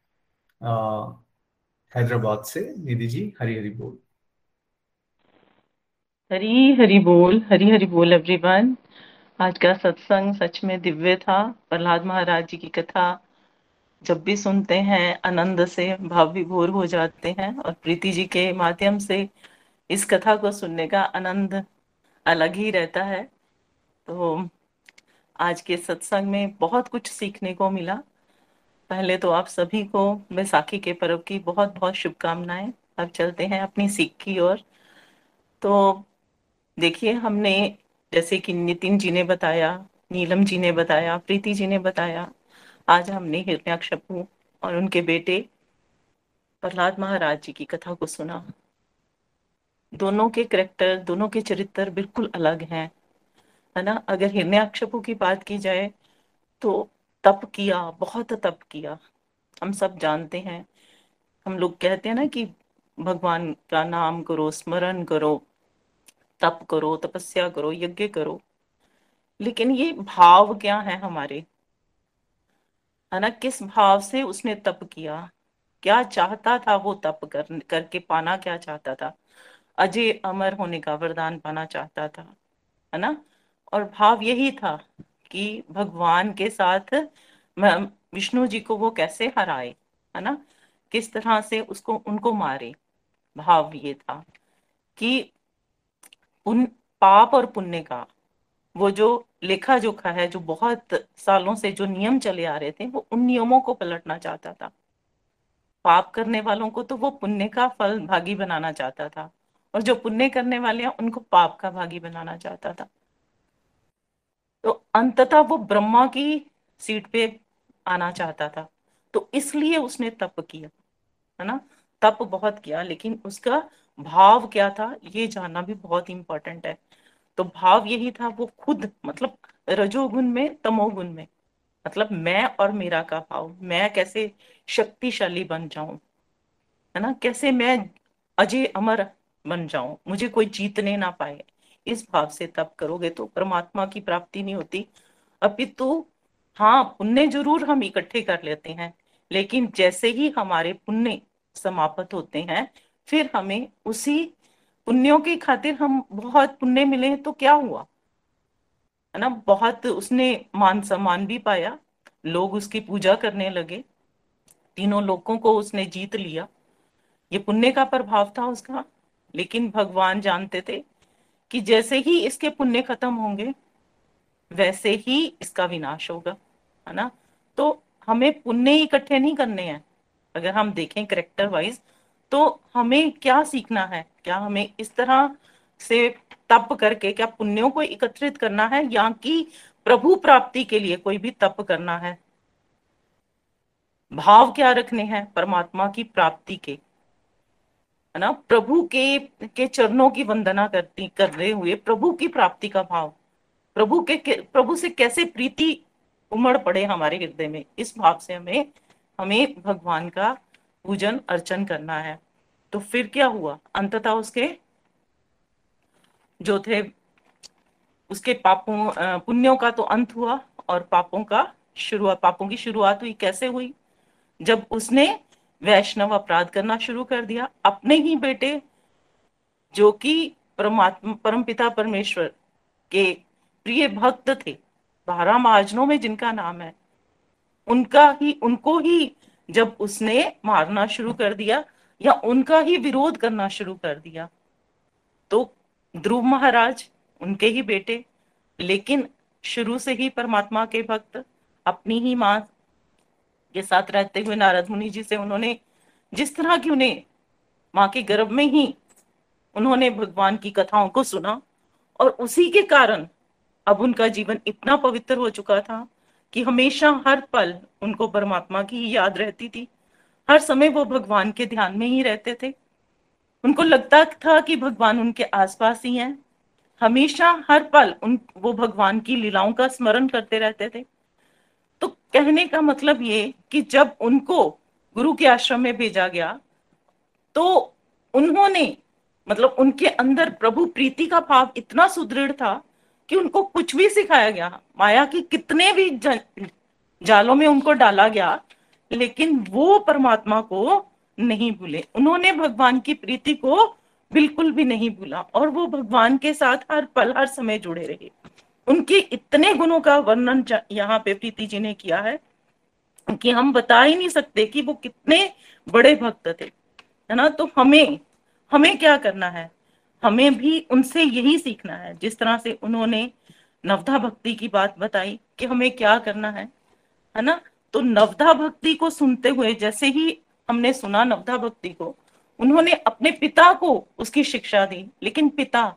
हैदराबाद से। निधि जी, हरी हरी बोल। हरी हरी बोल, हरी हरी बोल एवरीवन आज का सत्संग सच में दिव्य था, प्रहलाद महाराज जी की कथा। जब भी सुनते हैं, आनंद से, भाव विभोर हो जाते हैं और प्रीति जी के माध्यम से इस कथा को सुनने का आनंद अलग ही रहता है। तो आज के सत्संग में बहुत कुछ सीखने को मिला। पहले तो आप सभी को बैसाखी के पर्व की बहुत बहुत शुभकामनाएँ। अब चलते हैं अपनी सीख की ओर। तो देखिए, हमने जैसे कि नितिन जी ने बताया, नीलम जी ने बताया, प्रीति जी ने बताया, आज हमने हिरण्याक्षपु और उनके बेटे प्रहलाद महाराज जी की कथा को सुना। दोनों के करेक्टर दोनों के चरित्र बिल्कुल अलग हैं, है ना? अगर हिरण्याक्षपु की बात की जाए तो तप किया, बहुत तप किया। हम सब जानते हैं। हम लोग कहते हैं ना कि भगवान का नाम करो, स्मरण करो तप करो, तपस्या करो, यज्ञ करो। लेकिन ये भाव क्या है हमारे? है ना, किस भाव से उसने तप किया? क्या चाहता था वो तप कर, करके पाना क्या चाहता था? अजय अमर होने का वरदान पाना चाहता था, है ना? और भाव यही था कि भगवान के साथ विष्णु जी को वो कैसे हराए, है ना? किस तरह से उसको, उनको मारे? भाव ये था कि उन पाप और पुण्य का, वो जो लेखा जोखा है, जो बहुत सालों से जो नियम चले आ रहे थे, वो उन नियमों को पलटना चाहता था। पाप करने वालों को तो वो पुण्य का फल भागी बनाना चाहता था, और जो पुण्य करने वाले हैं, उनको पाप का भागी बनाना चाहता था। तो अंततः वो ब्रह्मा की सीट पे आना चाहता था। तो इसलिए उसने तप किया, है ना? तप बहुत किया, लेकिन उसका भाव क्या था, ये जानना भी बहुत इंपॉर्टेंट है। तो भाव यही था, वो खुद मतलब रजोगुण में, तमोगुण में। मतलब मैं और मेरा का भाव, मैं कैसे शक्तिशाली बन जाऊँ, है ना? कैसे मैं अजय अमर बन जाऊँ, मुझे कोई जीतने ना पाए, इस भाव से तप करोगे तो परमात्मा की प्राप्ति नहीं होती। अपितु हाँ पुण्य ज़रूर हम इकट्ठे कर लेते हैं, लेकिन जैसे ही हमारे पुण्य समाप्त होते हैं फिर हमें उसी पुण्यों की खातिर हम बहुत पुण्य मिले तो क्या हुआ? है ना, बहुत उसने मान सम्मान भी पाया, लोग उसकी पूजा करने लगे, तीनों लोगों को उसने जीत लिया। ये पुण्य का प्रभाव था उसका, लेकिन भगवान जानते थे कि जैसे ही इसके पुण्य खत्म होंगे, वैसे ही इसका विनाश होगा, है ना? तो हमें पुण्य इकट्ठे नहीं करने हैं। अगर हम देखें करेक्टर वाइज तो हमें क्या सीखना है? क्या हमें इस तरह से तप करके क्या पुण्यों को एकत्रित करना है या कि प्रभु प्राप्ति के लिए कोई भी तप करना है? भाव क्या रखने हैं परमात्मा की प्राप्ति के? है ना? प्रभु के के चरणों की वंदना करती कर रहे हुए प्रभु की प्राप्ति का भाव। प्रभु के, के प्रभु से कैसे प्रीति उमड़ पड़े हमारे हृदय में? इस भाव से हमें हमें भगवान का पूजन, अर्चन करना है। तो फिर क्या हुआ? अंततः उसके जो थे, उसके पापों पुण्यों का तो अंत हुआ और पापों का शुरुआत पापों की शुरुआत हुई। कैसे हुई? जब उसने वैष्णव अपराध करना शुरू कर दिया, अपने ही बेटे, जो कि परमात्मा परम पिता परमेश्वर के प्रिय भक्त थे, बारह महाजनों में जिनका नाम है, उनका ही, उनको ही जब उसने मारना शुरू कर दिया या उनका ही विरोध करना शुरू कर दिया तो ध्रुव महाराज उनके ही बेटे, लेकिन शुरू से ही परमात्मा के भक्त अपनी ही माँ के साथ रहते हुए नारद मुनि जी से उन्होंने, जिस तरह की उन्हें माँ के गर्भ में ही उन्होंने भगवान की कथाओं को सुना और उसी के कारण अब उनका जीवन इतना पवित्र हो चुका था कि हमेशा हर पल उनको परमात्मा की ही याद रहती थी। हर समय वो भगवान के ध्यान में ही रहते थे। उनको लगता था कि भगवान उनके आसपास ही हैं। हमेशा हर पल उन, वो भगवान की लीलाओं का स्मरण करते रहते थे। तो कहने का मतलब ये कि जब उनको गुरु के आश्रम में भेजा गया तो उन्होंने मतलब उनके अंदर प्रभु प्रीति का भाव इतना सुदृढ़ था कि उनको कुछ भी सिखाया गया। माया की कितने भी जालों में उनको डाला गया, लेकिन वो परमात्मा को नहीं भूले। उन्होंने भगवान की प्रीति को बिल्कुल भी नहीं भूला और वो भगवान के साथ हर पल, हर समय जुड़े रहे। उनके इतने गुणों का वर्णन यहाँ पे प्रीति जी ने किया है कि हम बता ही नहीं सकते कि वो कितने बड़े भक्त थे। है ना? तो हमें हमें क्या करना है? हमें भी उनसे यही सीखना है। जिस तरह से उन्होंने नवधा भक्ति की बात बताई कि हमें क्या करना है है ना? तो नवधा भक्ति को सुनते हुए, जैसे ही हमने सुना नवधा भक्ति को, उन्होंने अपने पिता को उसकी शिक्षा दी। लेकिन पिता,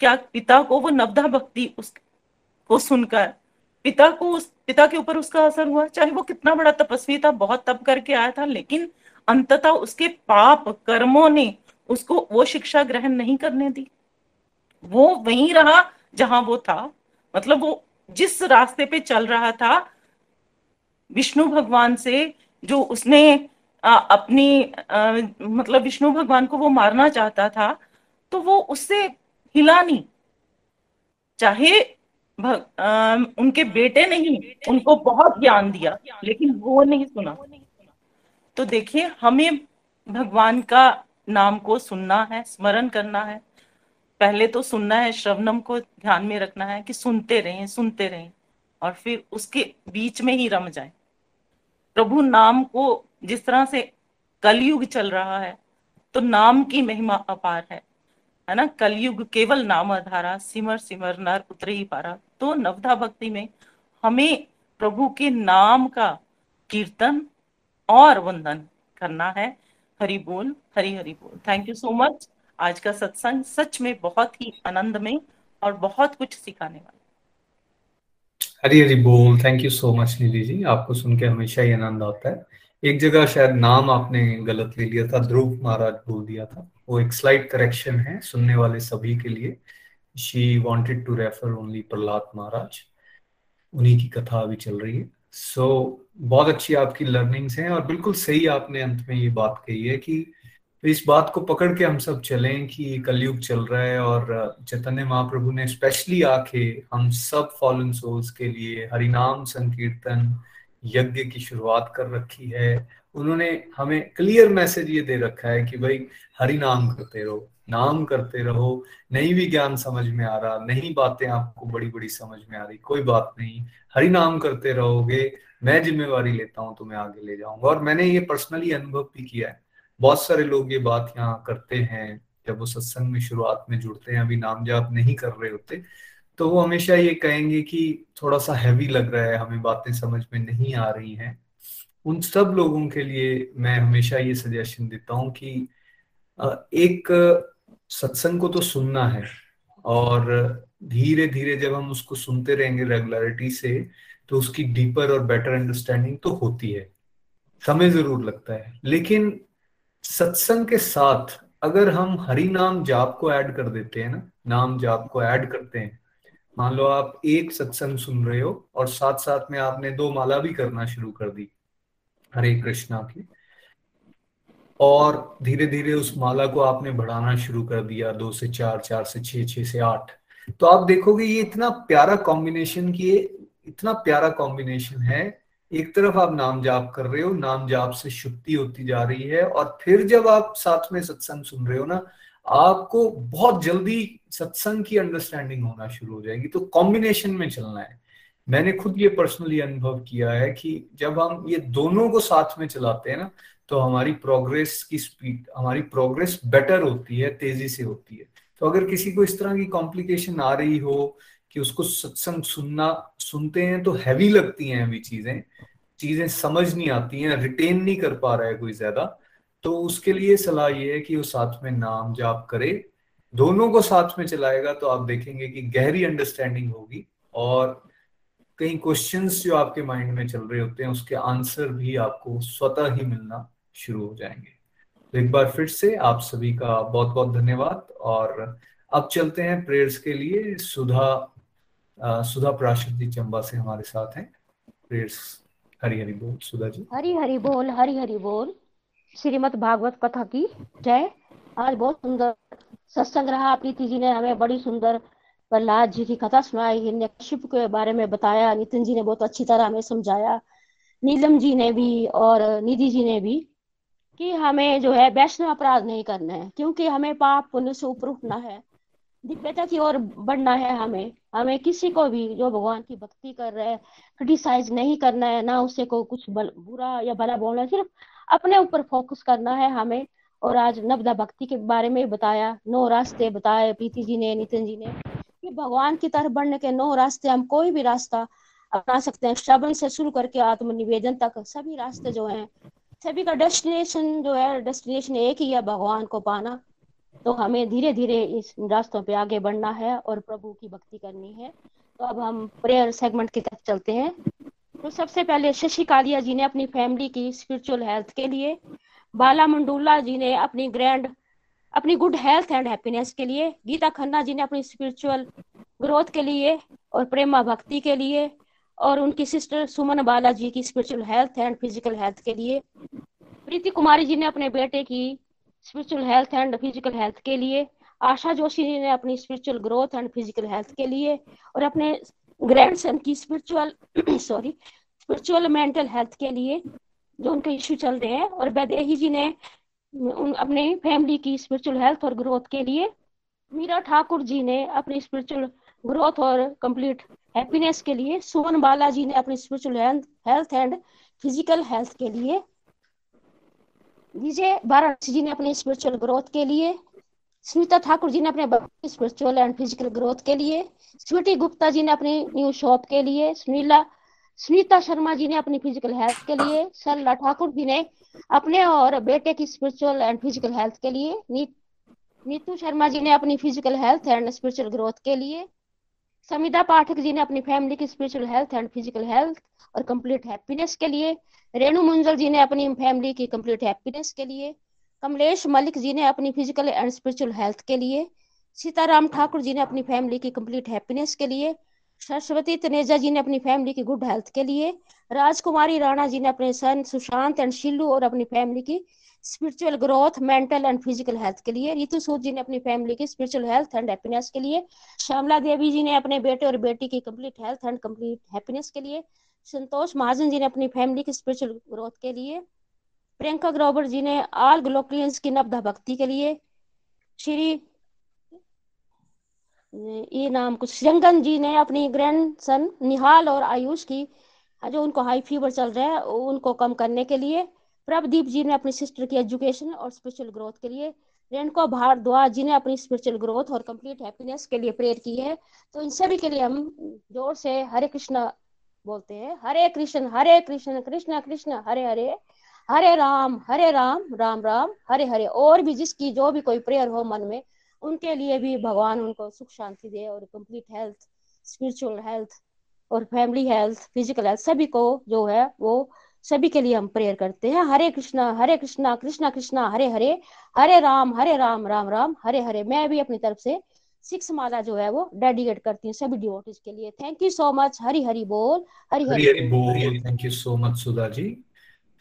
क्या पिता को वो नवधा भक्ति उस, को सुनकर, पिता को उस, पिता के ऊपर उसका असर हुआ? चाहे वो कितना बड़ा तपस्वी था, बहुत तप करके आया था, लेकिन अंततः उसके पाप कर्मों ने उसको वो शिक्षा ग्रहण नहीं करने दी। वो वहीं रहा जहाँ वो था। मतलब वो जिस रास्ते पे चल रहा था विष्णु भगवान से जो उसने आ, अपनी आ, मतलब विष्णु भगवान को वो मारना चाहता था तो वो उससे हिला नहीं चाहे भग, आ, उनके बेटे नहीं उनको बहुत ज्ञान दिया लेकिन वो नहीं सुना। तो देखिए हमें भगवान का नाम को सुनना है, स्मरण करना है। पहले तो सुनना है, श्रवणम को ध्यान में रखना है कि सुनते रहें सुनते रहें और फिर उसके बीच में ही रम जाए। प्रभु नाम को जिस तरह से कलयुग चल रहा है तो नाम की महिमा अपार है। है ना? कलयुग केवल नाम आधारा, सिमर सिमर, नर उतरे ही पारा। तो नवधा भक्ति में हमें प्रभु के नाम का कीर्तन और वंदन करना है। हरि बोल, हरि हरि बोल। थैंक यू सो मच आज का सत्संग सच में बहुत ही आनंद में और बहुत कुछ सिखाने वाला। हरी हरी बोल। Thank you so much Nidhi ji. आपको सुन के हमेशा ही आनंद आता है। एक जगह शायद नाम आपने गलत ले लिया था, ध्रुव महाराज बोल दिया था। वो एक स्लाइड करेक्शन है सुनने वाले सभी के लिए। She wanted to refer only Prahlad Maharaj उन्हीं की कथा अभी चल रही है। सो so, बहुत अच्छी आपकी लर्निंग्स हैं और बिल्कुल सही आपने अंत में ये बात कही है कि इस बात को पकड़ के हम सब चलें कि कलयुग चल रहा है और चैतन्य महाप्रभु ने स्पेशली आके हम सब फॉलन सोल्स के लिए हरिनाम संकीर्तन यज्ञ की शुरुआत कर रखी है। उन्होंने हमें क्लियर मैसेज ये दे रखा है कि भाई, हरि नाम करते रहो, नाम करते रहो। नहीं भी ज्ञान समझ में आ रहा, नहीं बातें आपको बड़ी बड़ी समझ में आ रही, कोई बात नहीं। हरि नाम करते रहोगे, मैं जिम्मेवारी लेता हूँ, तुम्हें आगे ले जाऊँगा। और मैंने ये पर्सनली अनुभव भी किया है। बहुत सारे लोग ये बात यहाँ करते हैं, जब वो सत्संग में शुरुआत में जुड़ते हैं, अभी नाम जाप नहीं कर रहे होते तो वो हमेशा ये कहेंगे कि थोड़ा सा हैवी लग रहा है, हमें बातें समझ में नहीं आ रही हैं। उन सब लोगों के लिए मैं हमेशा ये सजेशन देता हूँ कि एक सत्संग को तो सुनना है और धीरे धीरे जब हम उसको सुनते रहेंगे रेगुलरिटी से तो उसकी डीपर और बेटर अंडरस्टैंडिंग तो होती है। समय ज़रूर लगता है। लेकिन सत्संग के साथ अगर हम हरि नाम जाप को ऐड कर देते हैं ना, नाम जाप को ऐड करते हैं, मान लो आप एक सत्संग सुन रहे हो और साथ साथ में आपने दो माला भी करना शुरू कर दी हरे कृष्णा की। और धीरे धीरे उस माला को आपने बढ़ाना शुरू कर दिया, दो से चार चार से छह छह से आठ। तो आप देखोगे ये इतना प्यारा कॉम्बिनेशन की इतना प्यारा कॉम्बिनेशन है, एक तरफ़ आप नाम जाप कर रहे हो नाम जाप से शुक्ति होती जा रही है, और फिर जब आप साथ में सत्संग सुन रहे हो ना, आपको बहुत जल्दी सत्संग की अंडरस्टैंडिंग होना शुरू हो जाएगी। तो कॉम्बिनेशन में चलना है। मैंने खुद ये पर्सनली अनुभव किया है कि जब हम ये दोनों को साथ में चलाते हैं ना तो हमारी प्रोग्रेस की स्पीड हमारी प्रोग्रेस बेटर होती है, तेज़ी से होती है। तो अगर किसी को इस तरह की कॉम्प्लिकेशन आ रही हो कि उसको सत्संग सुनना, सुनते हैं तो हैवी लगती हैं अभी चीज़ें चीज़ें समझ नहीं आती हैं रिटेन नहीं कर पा रहा है कोई ज़्यादा तो उसके लिए सलाह ये है कि वो साथ में नाम जाप करे। दोनों को साथ में चलाएगा तो आप देखेंगे कि गहरी अंडरस्टैंडिंग होगी और कई क्वेश्चंस जो आपके माइंड में चल रहे होते हैं, उसके आंसर भी आपको स्वतः ही मिलना शुरू हो जाएँगे। तो एक बार फिर से आप सभी का बहुत बहुत धन्यवाद और अब चलते हैं प्रेयर्स के लिए। सुधा सुधा प्राशद जी चंबा से हमारे साथ हैं। प्रेयर्स हरी हरी बोल। सुधा जी। हरी हरी बोल हरी हरी बोल। श्रीमद भागवत कथा की जय। आज बहुत सुंदर सत्संग रहा। प्रीति जी ने हमें बड़ी सुंदर प्रहलाद जी की कथा सुनाई हिरण्यकशिप के बारे में बताया नितिन जी ने बहुत अच्छी तरह हमें समझाया नीलम जी ने भी और निधि जी ने भी कि हमें जो है वैष्णव अपराध नहीं करना है क्योंकि हमें पाप पुण्य से ऊपर उठना है दिव्यता की ओर बढ़ना है हमें हमें किसी को भी जो भगवान की भक्ति कर रहे हैं क्रिटिसाइज नहीं करना है ना उसे को कुछ बल, बुरा या भला बोलना सिर्फ़ अपने ऊपर फोकस करना है हमें और आज नवदा भक्ति के बारे में बताया नौ रास्ते बताए प्रीति जी ने नितिन जी ने कि भगवान की तरफ़ बढ़ने के नौ रास्ते हम कोई भी रास्ता अपना सकते हैं। श्रवण से शुरू करके आत्मनिवेदन तक सभी रास्ते जो हैं, सभी का डेस्टिनेशन जो है, डेस्टिनेशन एक ही है भगवान को पाना। तो हमें धीरे धीरे इस रास्तों पे आगे बढ़ना है और प्रभु की भक्ति करनी है। तो अब हम प्रेयर सेगमेंट की तरफ़ चलते हैं। तो सबसे पहले शशि कालिया जी ने अपनी फैमिली की स्पिरिचुअल हेल्थ के लिए, बाला मंडूला जी ने अपनी ग्रैंड अपनी गुड हेल्थ एंड हैप्पीनेस के लिए, गीता खन्ना जी ने अपनी स्पिरिचुअल ग्रोथ के लिए और प्रेमा भक्ति के लिए और उनकी सिस्टर सुमन बाला जी की spiritual health and physical health के लिए, प्रीति कुमारी जी ने अपने बेटे की spiritual health and physical health के लिए, आशा जोशी जी ने अपनी spiritual growth and physical health के लिए और अपने ग्रैंडसन की spiritual sorry spiritual mental health के लिए जो उनके इश्यू चल रहे हैं और बैदेही जी ने उन अपने फैमिली की स्पिरिचुअल हेल्थ और ग्रोथ के लिए मीरा ठाकुर जी ने अपनी स्पिरिचुअल ग्रोथ और कंप्लीट हैप्पीनेस के लिए सुमन बालाजी ने अपनी spiritual health and physical health के लिए, विजय वाराणसी जी ने अपनी स्पिरिचुअल ग्रोथ के लिए स्मिता ठाकुर जी ने अपने स्पिरिचुअल एंड फ़िज़िकल ग्रोथ के लिए स्वीटी गुप्ता जी ने अपनी न्यू शॉप के लिए, सुनीला सुनीता शर्मा जी ने अपनी फ़िज़िकल हेल्थ के लिए सरला ठाकुर जी ने अपने और बेटे की स्पिरिचुअल एंड फ़िज़िकल हेल्थ के लिए नीतू शर्मा जी ने अपनी physical health and spiritual growth के लिए, समिता पाठक जी ने अपनी फैमिली की spiritual health and physical health और कंप्लीट हैप्पीनेस के लिए, रेणु मुंजल जी ने अपनी फैमिली की कंप्लीट हैप्पीनेस के लिए, कमलेश मलिक जी ने अपनी फ़िज़िकल एंड स्पिरिचुअल हेल्थ के लिए, सीताराम ठाकुर जी ने अपनी फैमिली की कंप्लीट हैप्पीनेस के लिए सरस्वती तनेजा जी ने अपनी फैमिली की गुड हेल्थ के लिए, राजकुमारी राणा जी ने अपने सन सुशांत एंड शिल्लू और अपनी फैमिली की spiritual growth mental and physical health के लिए रितु सूद जी ने अपनी फैमिली की स्पिरिचुअल हेल्थ एंड हैप्पीनेस के लिए, श्यामला देवी जी ने अपने बेटे और बेटी की complete health and complete happiness के लिए, संतोष महाजन जी ने अपनी फैमिली की स्पिरिचुअल ग्रोथ के लिए, प्रियंका ग्रोवर जी ने आल ग्लोक्लियंस की नब्दा भक्ति के लिए, श्री ये नाम कुछ श्रंगन जी ने अपनी ग्रैंड सन निहाल और आयुष की जो उनको हाई फीवर चल रहा है, उनको कम करने के लिए, प्रभदीप जी ने अपनी सिस्टर की एजुकेशन और स्पिरिचुअल ग्रोथ के लिए, रेणुका भारद्वाज जी ने अपनी स्पिरिचुअल ग्रोथ और कंप्लीट हैप्पीनेस के लिए प्रेयर की है। तो इन सभी के लिए हम ज़ोर से हरे कृष्णा बोलते हैं। हरे कृष्ण हरे कृष्ण कृष्ण कृष्ण, हरे हरे हरे राम हरे राम राम राम, हरे हरे। और भी जिसकी जो भी कोई प्रेयर हो मन में उनके लिए भी भगवान उनको सुख शांति दे और कंप्लीट हेल्थ स्पिरिचुअल हेल्थ और फैमिली हेल्थ फ़िज़िकल हेल्थ सभी को जो है वो सभी के लिए हम प्रेयर करते हैं। हरे कृष्णा हरे कृष्णा कृष्णा कृष्णा, हरे हरे हरे राम हरे राम राम राम, हरे हरे। मैं भी अपनी तरफ़ से सिक्स माला जो है वो डेडिकेट करती हूँ सभी डिवोटीज के लिए। Thank you so much Hari Hari बोल, हरी हरी। हरी बोल। Thank you so much Sudha ji.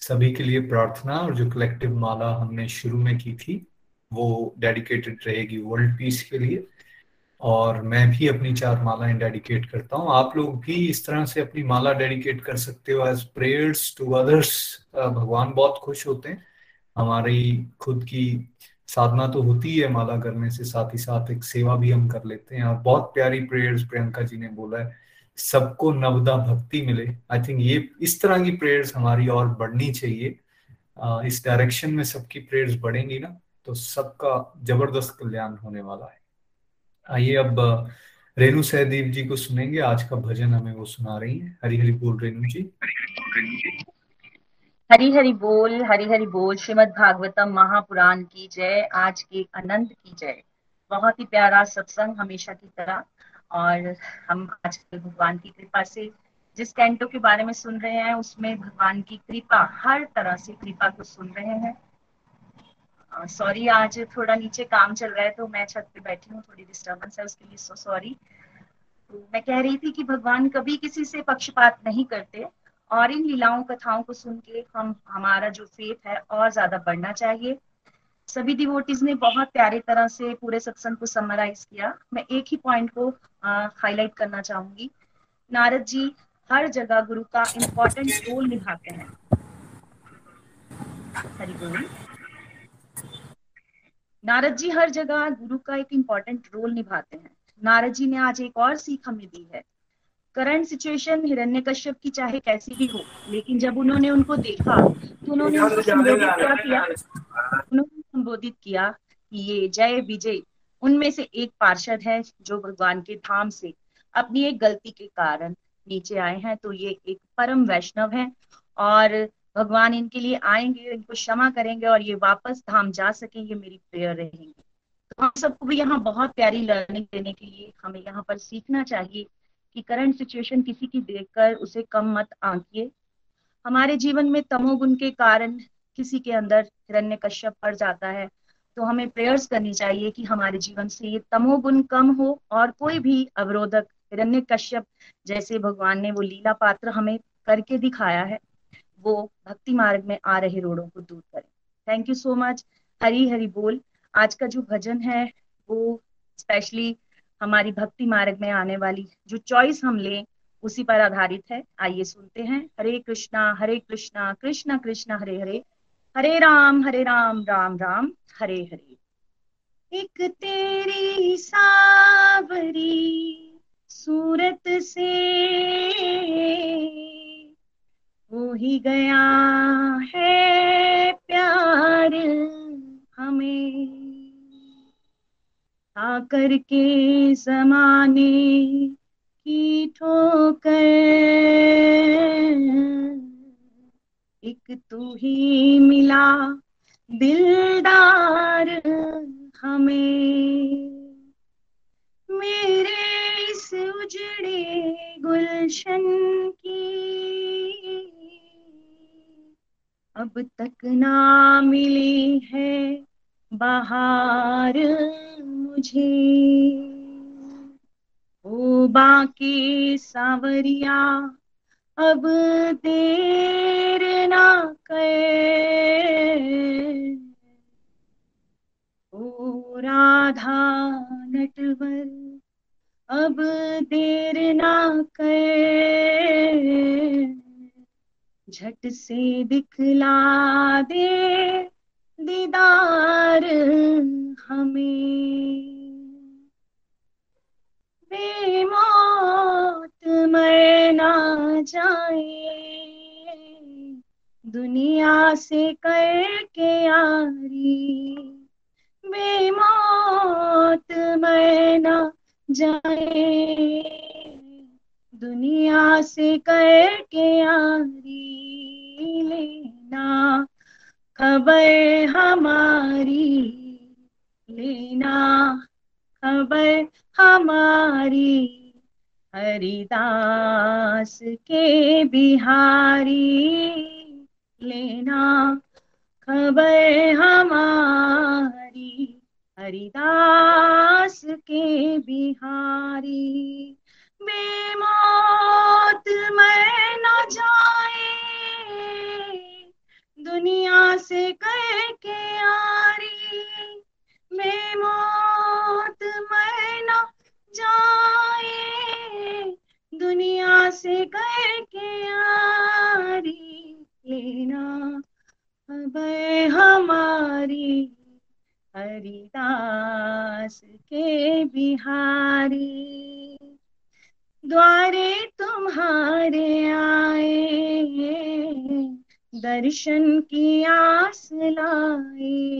सभी के लिए प्रार्थना और जो कलेक्टिव माला हमने शुरू में की थी वो डेडिकेटेड रहेगी वर्ल्ड पीस के लिए। और मैं भी अपनी चार मालाएँ डेडिकेट करता हूँ। आप लोग भी इस तरह से अपनी माला डेडिकेट कर सकते हो एज प्रेयर्स टू अदर्स भगवान बहुत खुश होते हैं। हमारी खुद की साधना तो होती है माला करने से, साथ ही साथ एक सेवा भी हम कर लेते हैं। और बहुत प्यारी प्रेयर्स प्रियंका जी ने बोला है, सबको नवदा भक्ति मिले। आई थिंक ये, इस तरह की प्रेयर्स हमारी और बढ़नी चाहिए। इस डायरेक्शन में सबकी प्रेयर्स बढ़ेंगी ना। तो सबका ज़बरदस्त कल्याण होने वाला है। आइए अब रेणु सहदेव जी को सुनेंगे। आज का भजन हमें वो सुना रही है। हरी हरी बोल रेणु जी। हरी हरी बोल हरी हरी बोल। श्रीमद भागवतम महापुराण की जय। आज के अनंत की जय। बहुत ही प्यारा सत्संग हमेशा की तरह। और हम आज भगवान की कृपा से जिस कैंटो के बारे में सुन रहे हैं, उसमें भगवान की कृपा, हर तरह से कृपा को सुन रहे हैं। सॉरी आज थोड़ा नीचे काम चल रहा है तो मैं छत पे बैठी हूँ, थोड़ी डिस्टर्बेंस है उसके लिए सो सॉरी तो मैं कह रही थी कि भगवान कभी किसी से पक्षपात नहीं करते और इन लीलाओं, कथाओं को सुन के हम, हमारा जो फेथ है, और ज़्यादा बढ़ना चाहिए। सभी डिवोटीज ने बहुत प्यारे तरह से पूरे सत्संग को समराइज किया। मैं एक ही पॉइंट को हाईलाइट करना चाहूँगी। नारद जी, हर जगह गुरु का इम्पोर्टेंट रोल निभाते हैं। हरि बोल नारद जी हर जगह गुरु का एक इम्पोर्टेंट रोल निभाते हैं। नारद जी ने आज एक और सीख हमें दी है। करंट सिचुएशन हिरण्य कश्यप की चाहे कैसी भी हो, लेकिन जब उन्होंने उनको देखा तो उन्होंने उनको संबोधित क्या? उन्होंने संबोधित किया कि ये जय विजय, उनमें से एक पार्षद है जो भगवान के धाम से अपनी एक गलती के कारण नीचे आए हैं तो ये एक परम वैष्णव है। और भगवान इनके लिए आएँगे, इनको क्षमा करेंगे और ये वापस धाम जा सके, ये मेरी प्रेयर रहेंगे। तो हम सबको भी यहाँ बहुत प्यारी लर्निंग देने के लिए हमें यहाँ पर सीखना चाहिए कि करंट सिचुएशन किसी की देखकर उसे कम मत आंकिए। हमारे जीवन में तमोगुण के कारण किसी के अंदर हिरण्य कश्यप पड़ जाता है तो हमें प्रेयर्स करनी चाहिए कि हमारे जीवन से ये तमोगुण कम हो और कोई भी अवरोधक हिरण्य कश्यप जैसे भगवान ने वो लीला पात्र हमें करके दिखाया है। वो भक्ति मार्ग में आ रहे रोड़ों को दूर करें। Thank you so much Hari Hari बोल। आज का जो भजन है, वो स्पेशली हमारी भक्ति मार्ग में आने वाली जो चॉइस हम लें, उसी पर आधारित है। आइए सुनते हैं। हरे कृष्णा हरे कृष्णा कृष्णा कृष्णा, हरे हरे। हरे राम हरे राम राम राम, हरे हरे। एक तेरी सावरी सूरत से हो ही गया है प्यार हमें। आकर के जमाने की ठोकर। एक तू ही मिला दिलदार हमें। मेरे इस उजड़े गुलशन की अब तक ना मिली है बाहर मुझे। ओ बाकी सावरिया अब देर ना कर। ओ राधा नटवर, अब देर ना कर। झट से दिखला दे दीदार हमें। बेमौत मर ना जाए। दुनिया से करके यारी बेमौत मर ना जाए। दुनिया से करके यारी लेना, खबर हमारी लेना, खबर हमारी हरिदास के बिहारी लेना, खबर हमारी हरिदास के बिहारी बेमौत मर न जाए। दुनिया से कह के यारी मौत मर न जाए। दुनिया से कह के यारी लेना खबर हमारी। हरिदास के बिहारी। द्वारे तुम्हारे आए, दर्शन की आस लाए।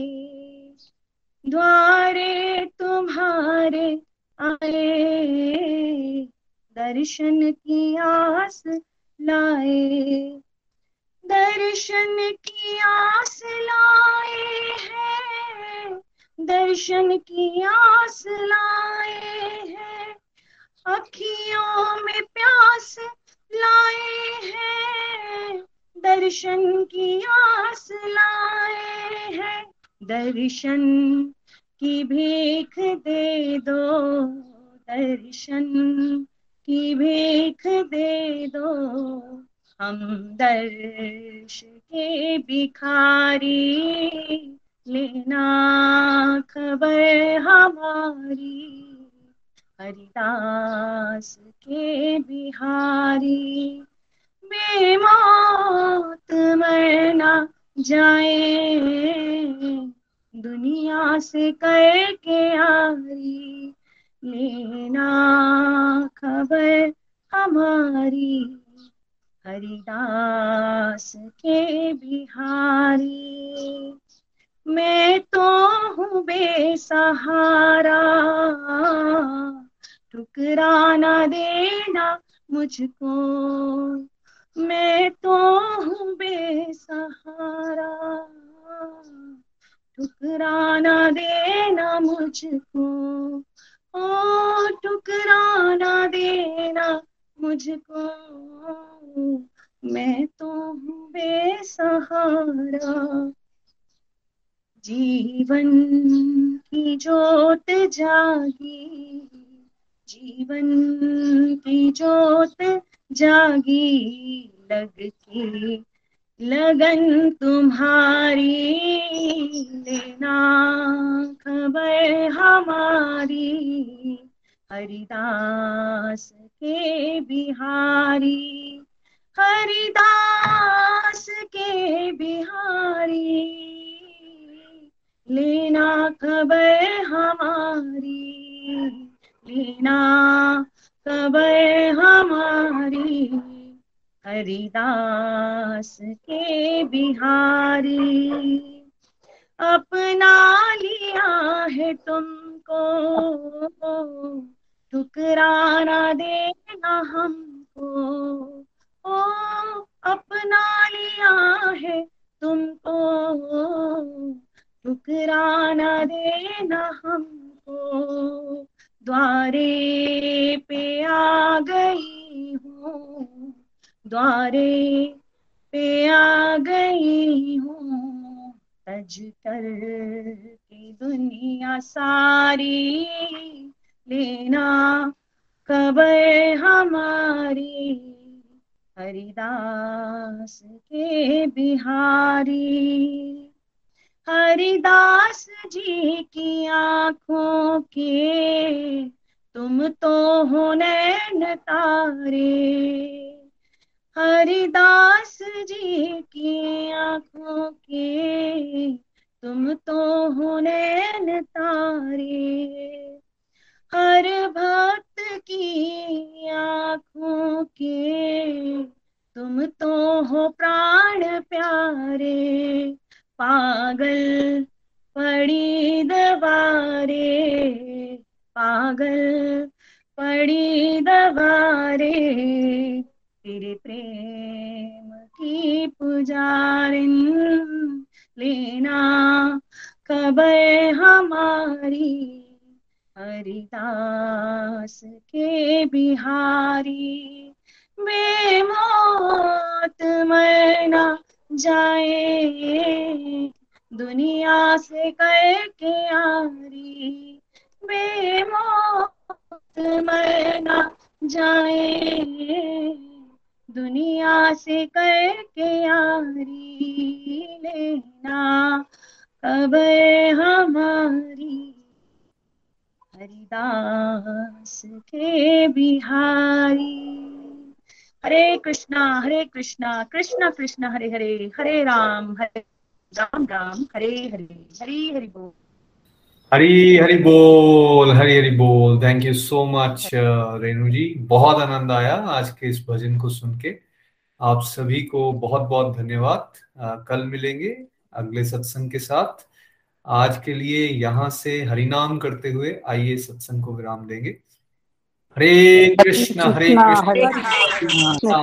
द्वारे तुम्हारे आए, दर्शन की आस लाए। दर्शन की आस लाए हैं, दर्शन की आस लाए। दर्शन की भीख दे दो, दर्शन की भीख दे दो। हम दर्श के भिखारी, लेना खबर हमारी। हरिदास के बिहारी, बेमौत मरना जाए। दुनिया से कर के यारी लेना खबर हमारी, हरिदास के बिहारी। मैं तो हूँ बेसहारा, ठुकराना देना मुझको। मैं तो हूँ बेसहारा। ठुकराना देना मुझको। ओ, ठुकराना देना मुझको। मैं तो हूँ बेसहारा। जीवन की जोत जागी। जीवन की जोत जागी लग लगन तुम्हारी लेना, खबर हमारी, हरिदास के बिहारी, हरिदास के बिहारी, लेना खबर हमारी, लेना खबर हमारी। हरिदास के बिहारी। अपना लिया है तुमको, ठुकराना देना हमको। ओ, अपना लिया है तुमको, ठुकराना देना हमको। द्वारे पे आ गई हूँ द्वारे पे आ गई हूँ। तज कर के दुनिया सारी लेना खबर हमारी। हरिदास के बिहारी। हरिदास जी की आँखों के तुम तो हो नैन तारे। हरिदास जी की आँखों के, तुम तो हो नैन तारे। हर भक्त की आँखों के, तुम तो हो प्राण प्यारे। पागल पड़ी दवारे, पागल पड़ी दवारे। तेरे प्रेम की पुजारिन लेना, खबर हमारी हरिदास के बिहारी। बेमौत मरना जाए, दुनिया से करके यारी बेमौत मरना जाए। दुनिया से करके यारी लेना खबर हमारी हरिदास के बिहारी। हरे कृष्णा हरे कृष्णा कृष्णा कृष्णा, हरे हरे हरे राम हरे राम राम, हरे हरे, हरी हरि बोल। हरी हरी बोल हरी हरी बोल। Thank you so much Renu ji. बहुत आनंद आया आज के इस भजन को सुन के। आप सभी को बहुत बहुत धन्यवाद। Uh, कल मिलेंगे अगले सत्संग के साथ। आज के लिए यहाँ से हरिनाम करते हुए आइए सत्संग को विराम देंगे। हरे कृष्णा हरे कृष्णा।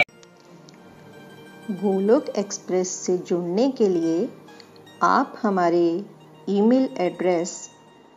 गोलोक एक्सप्रेस से जुड़ने के लिए आप हमारे email address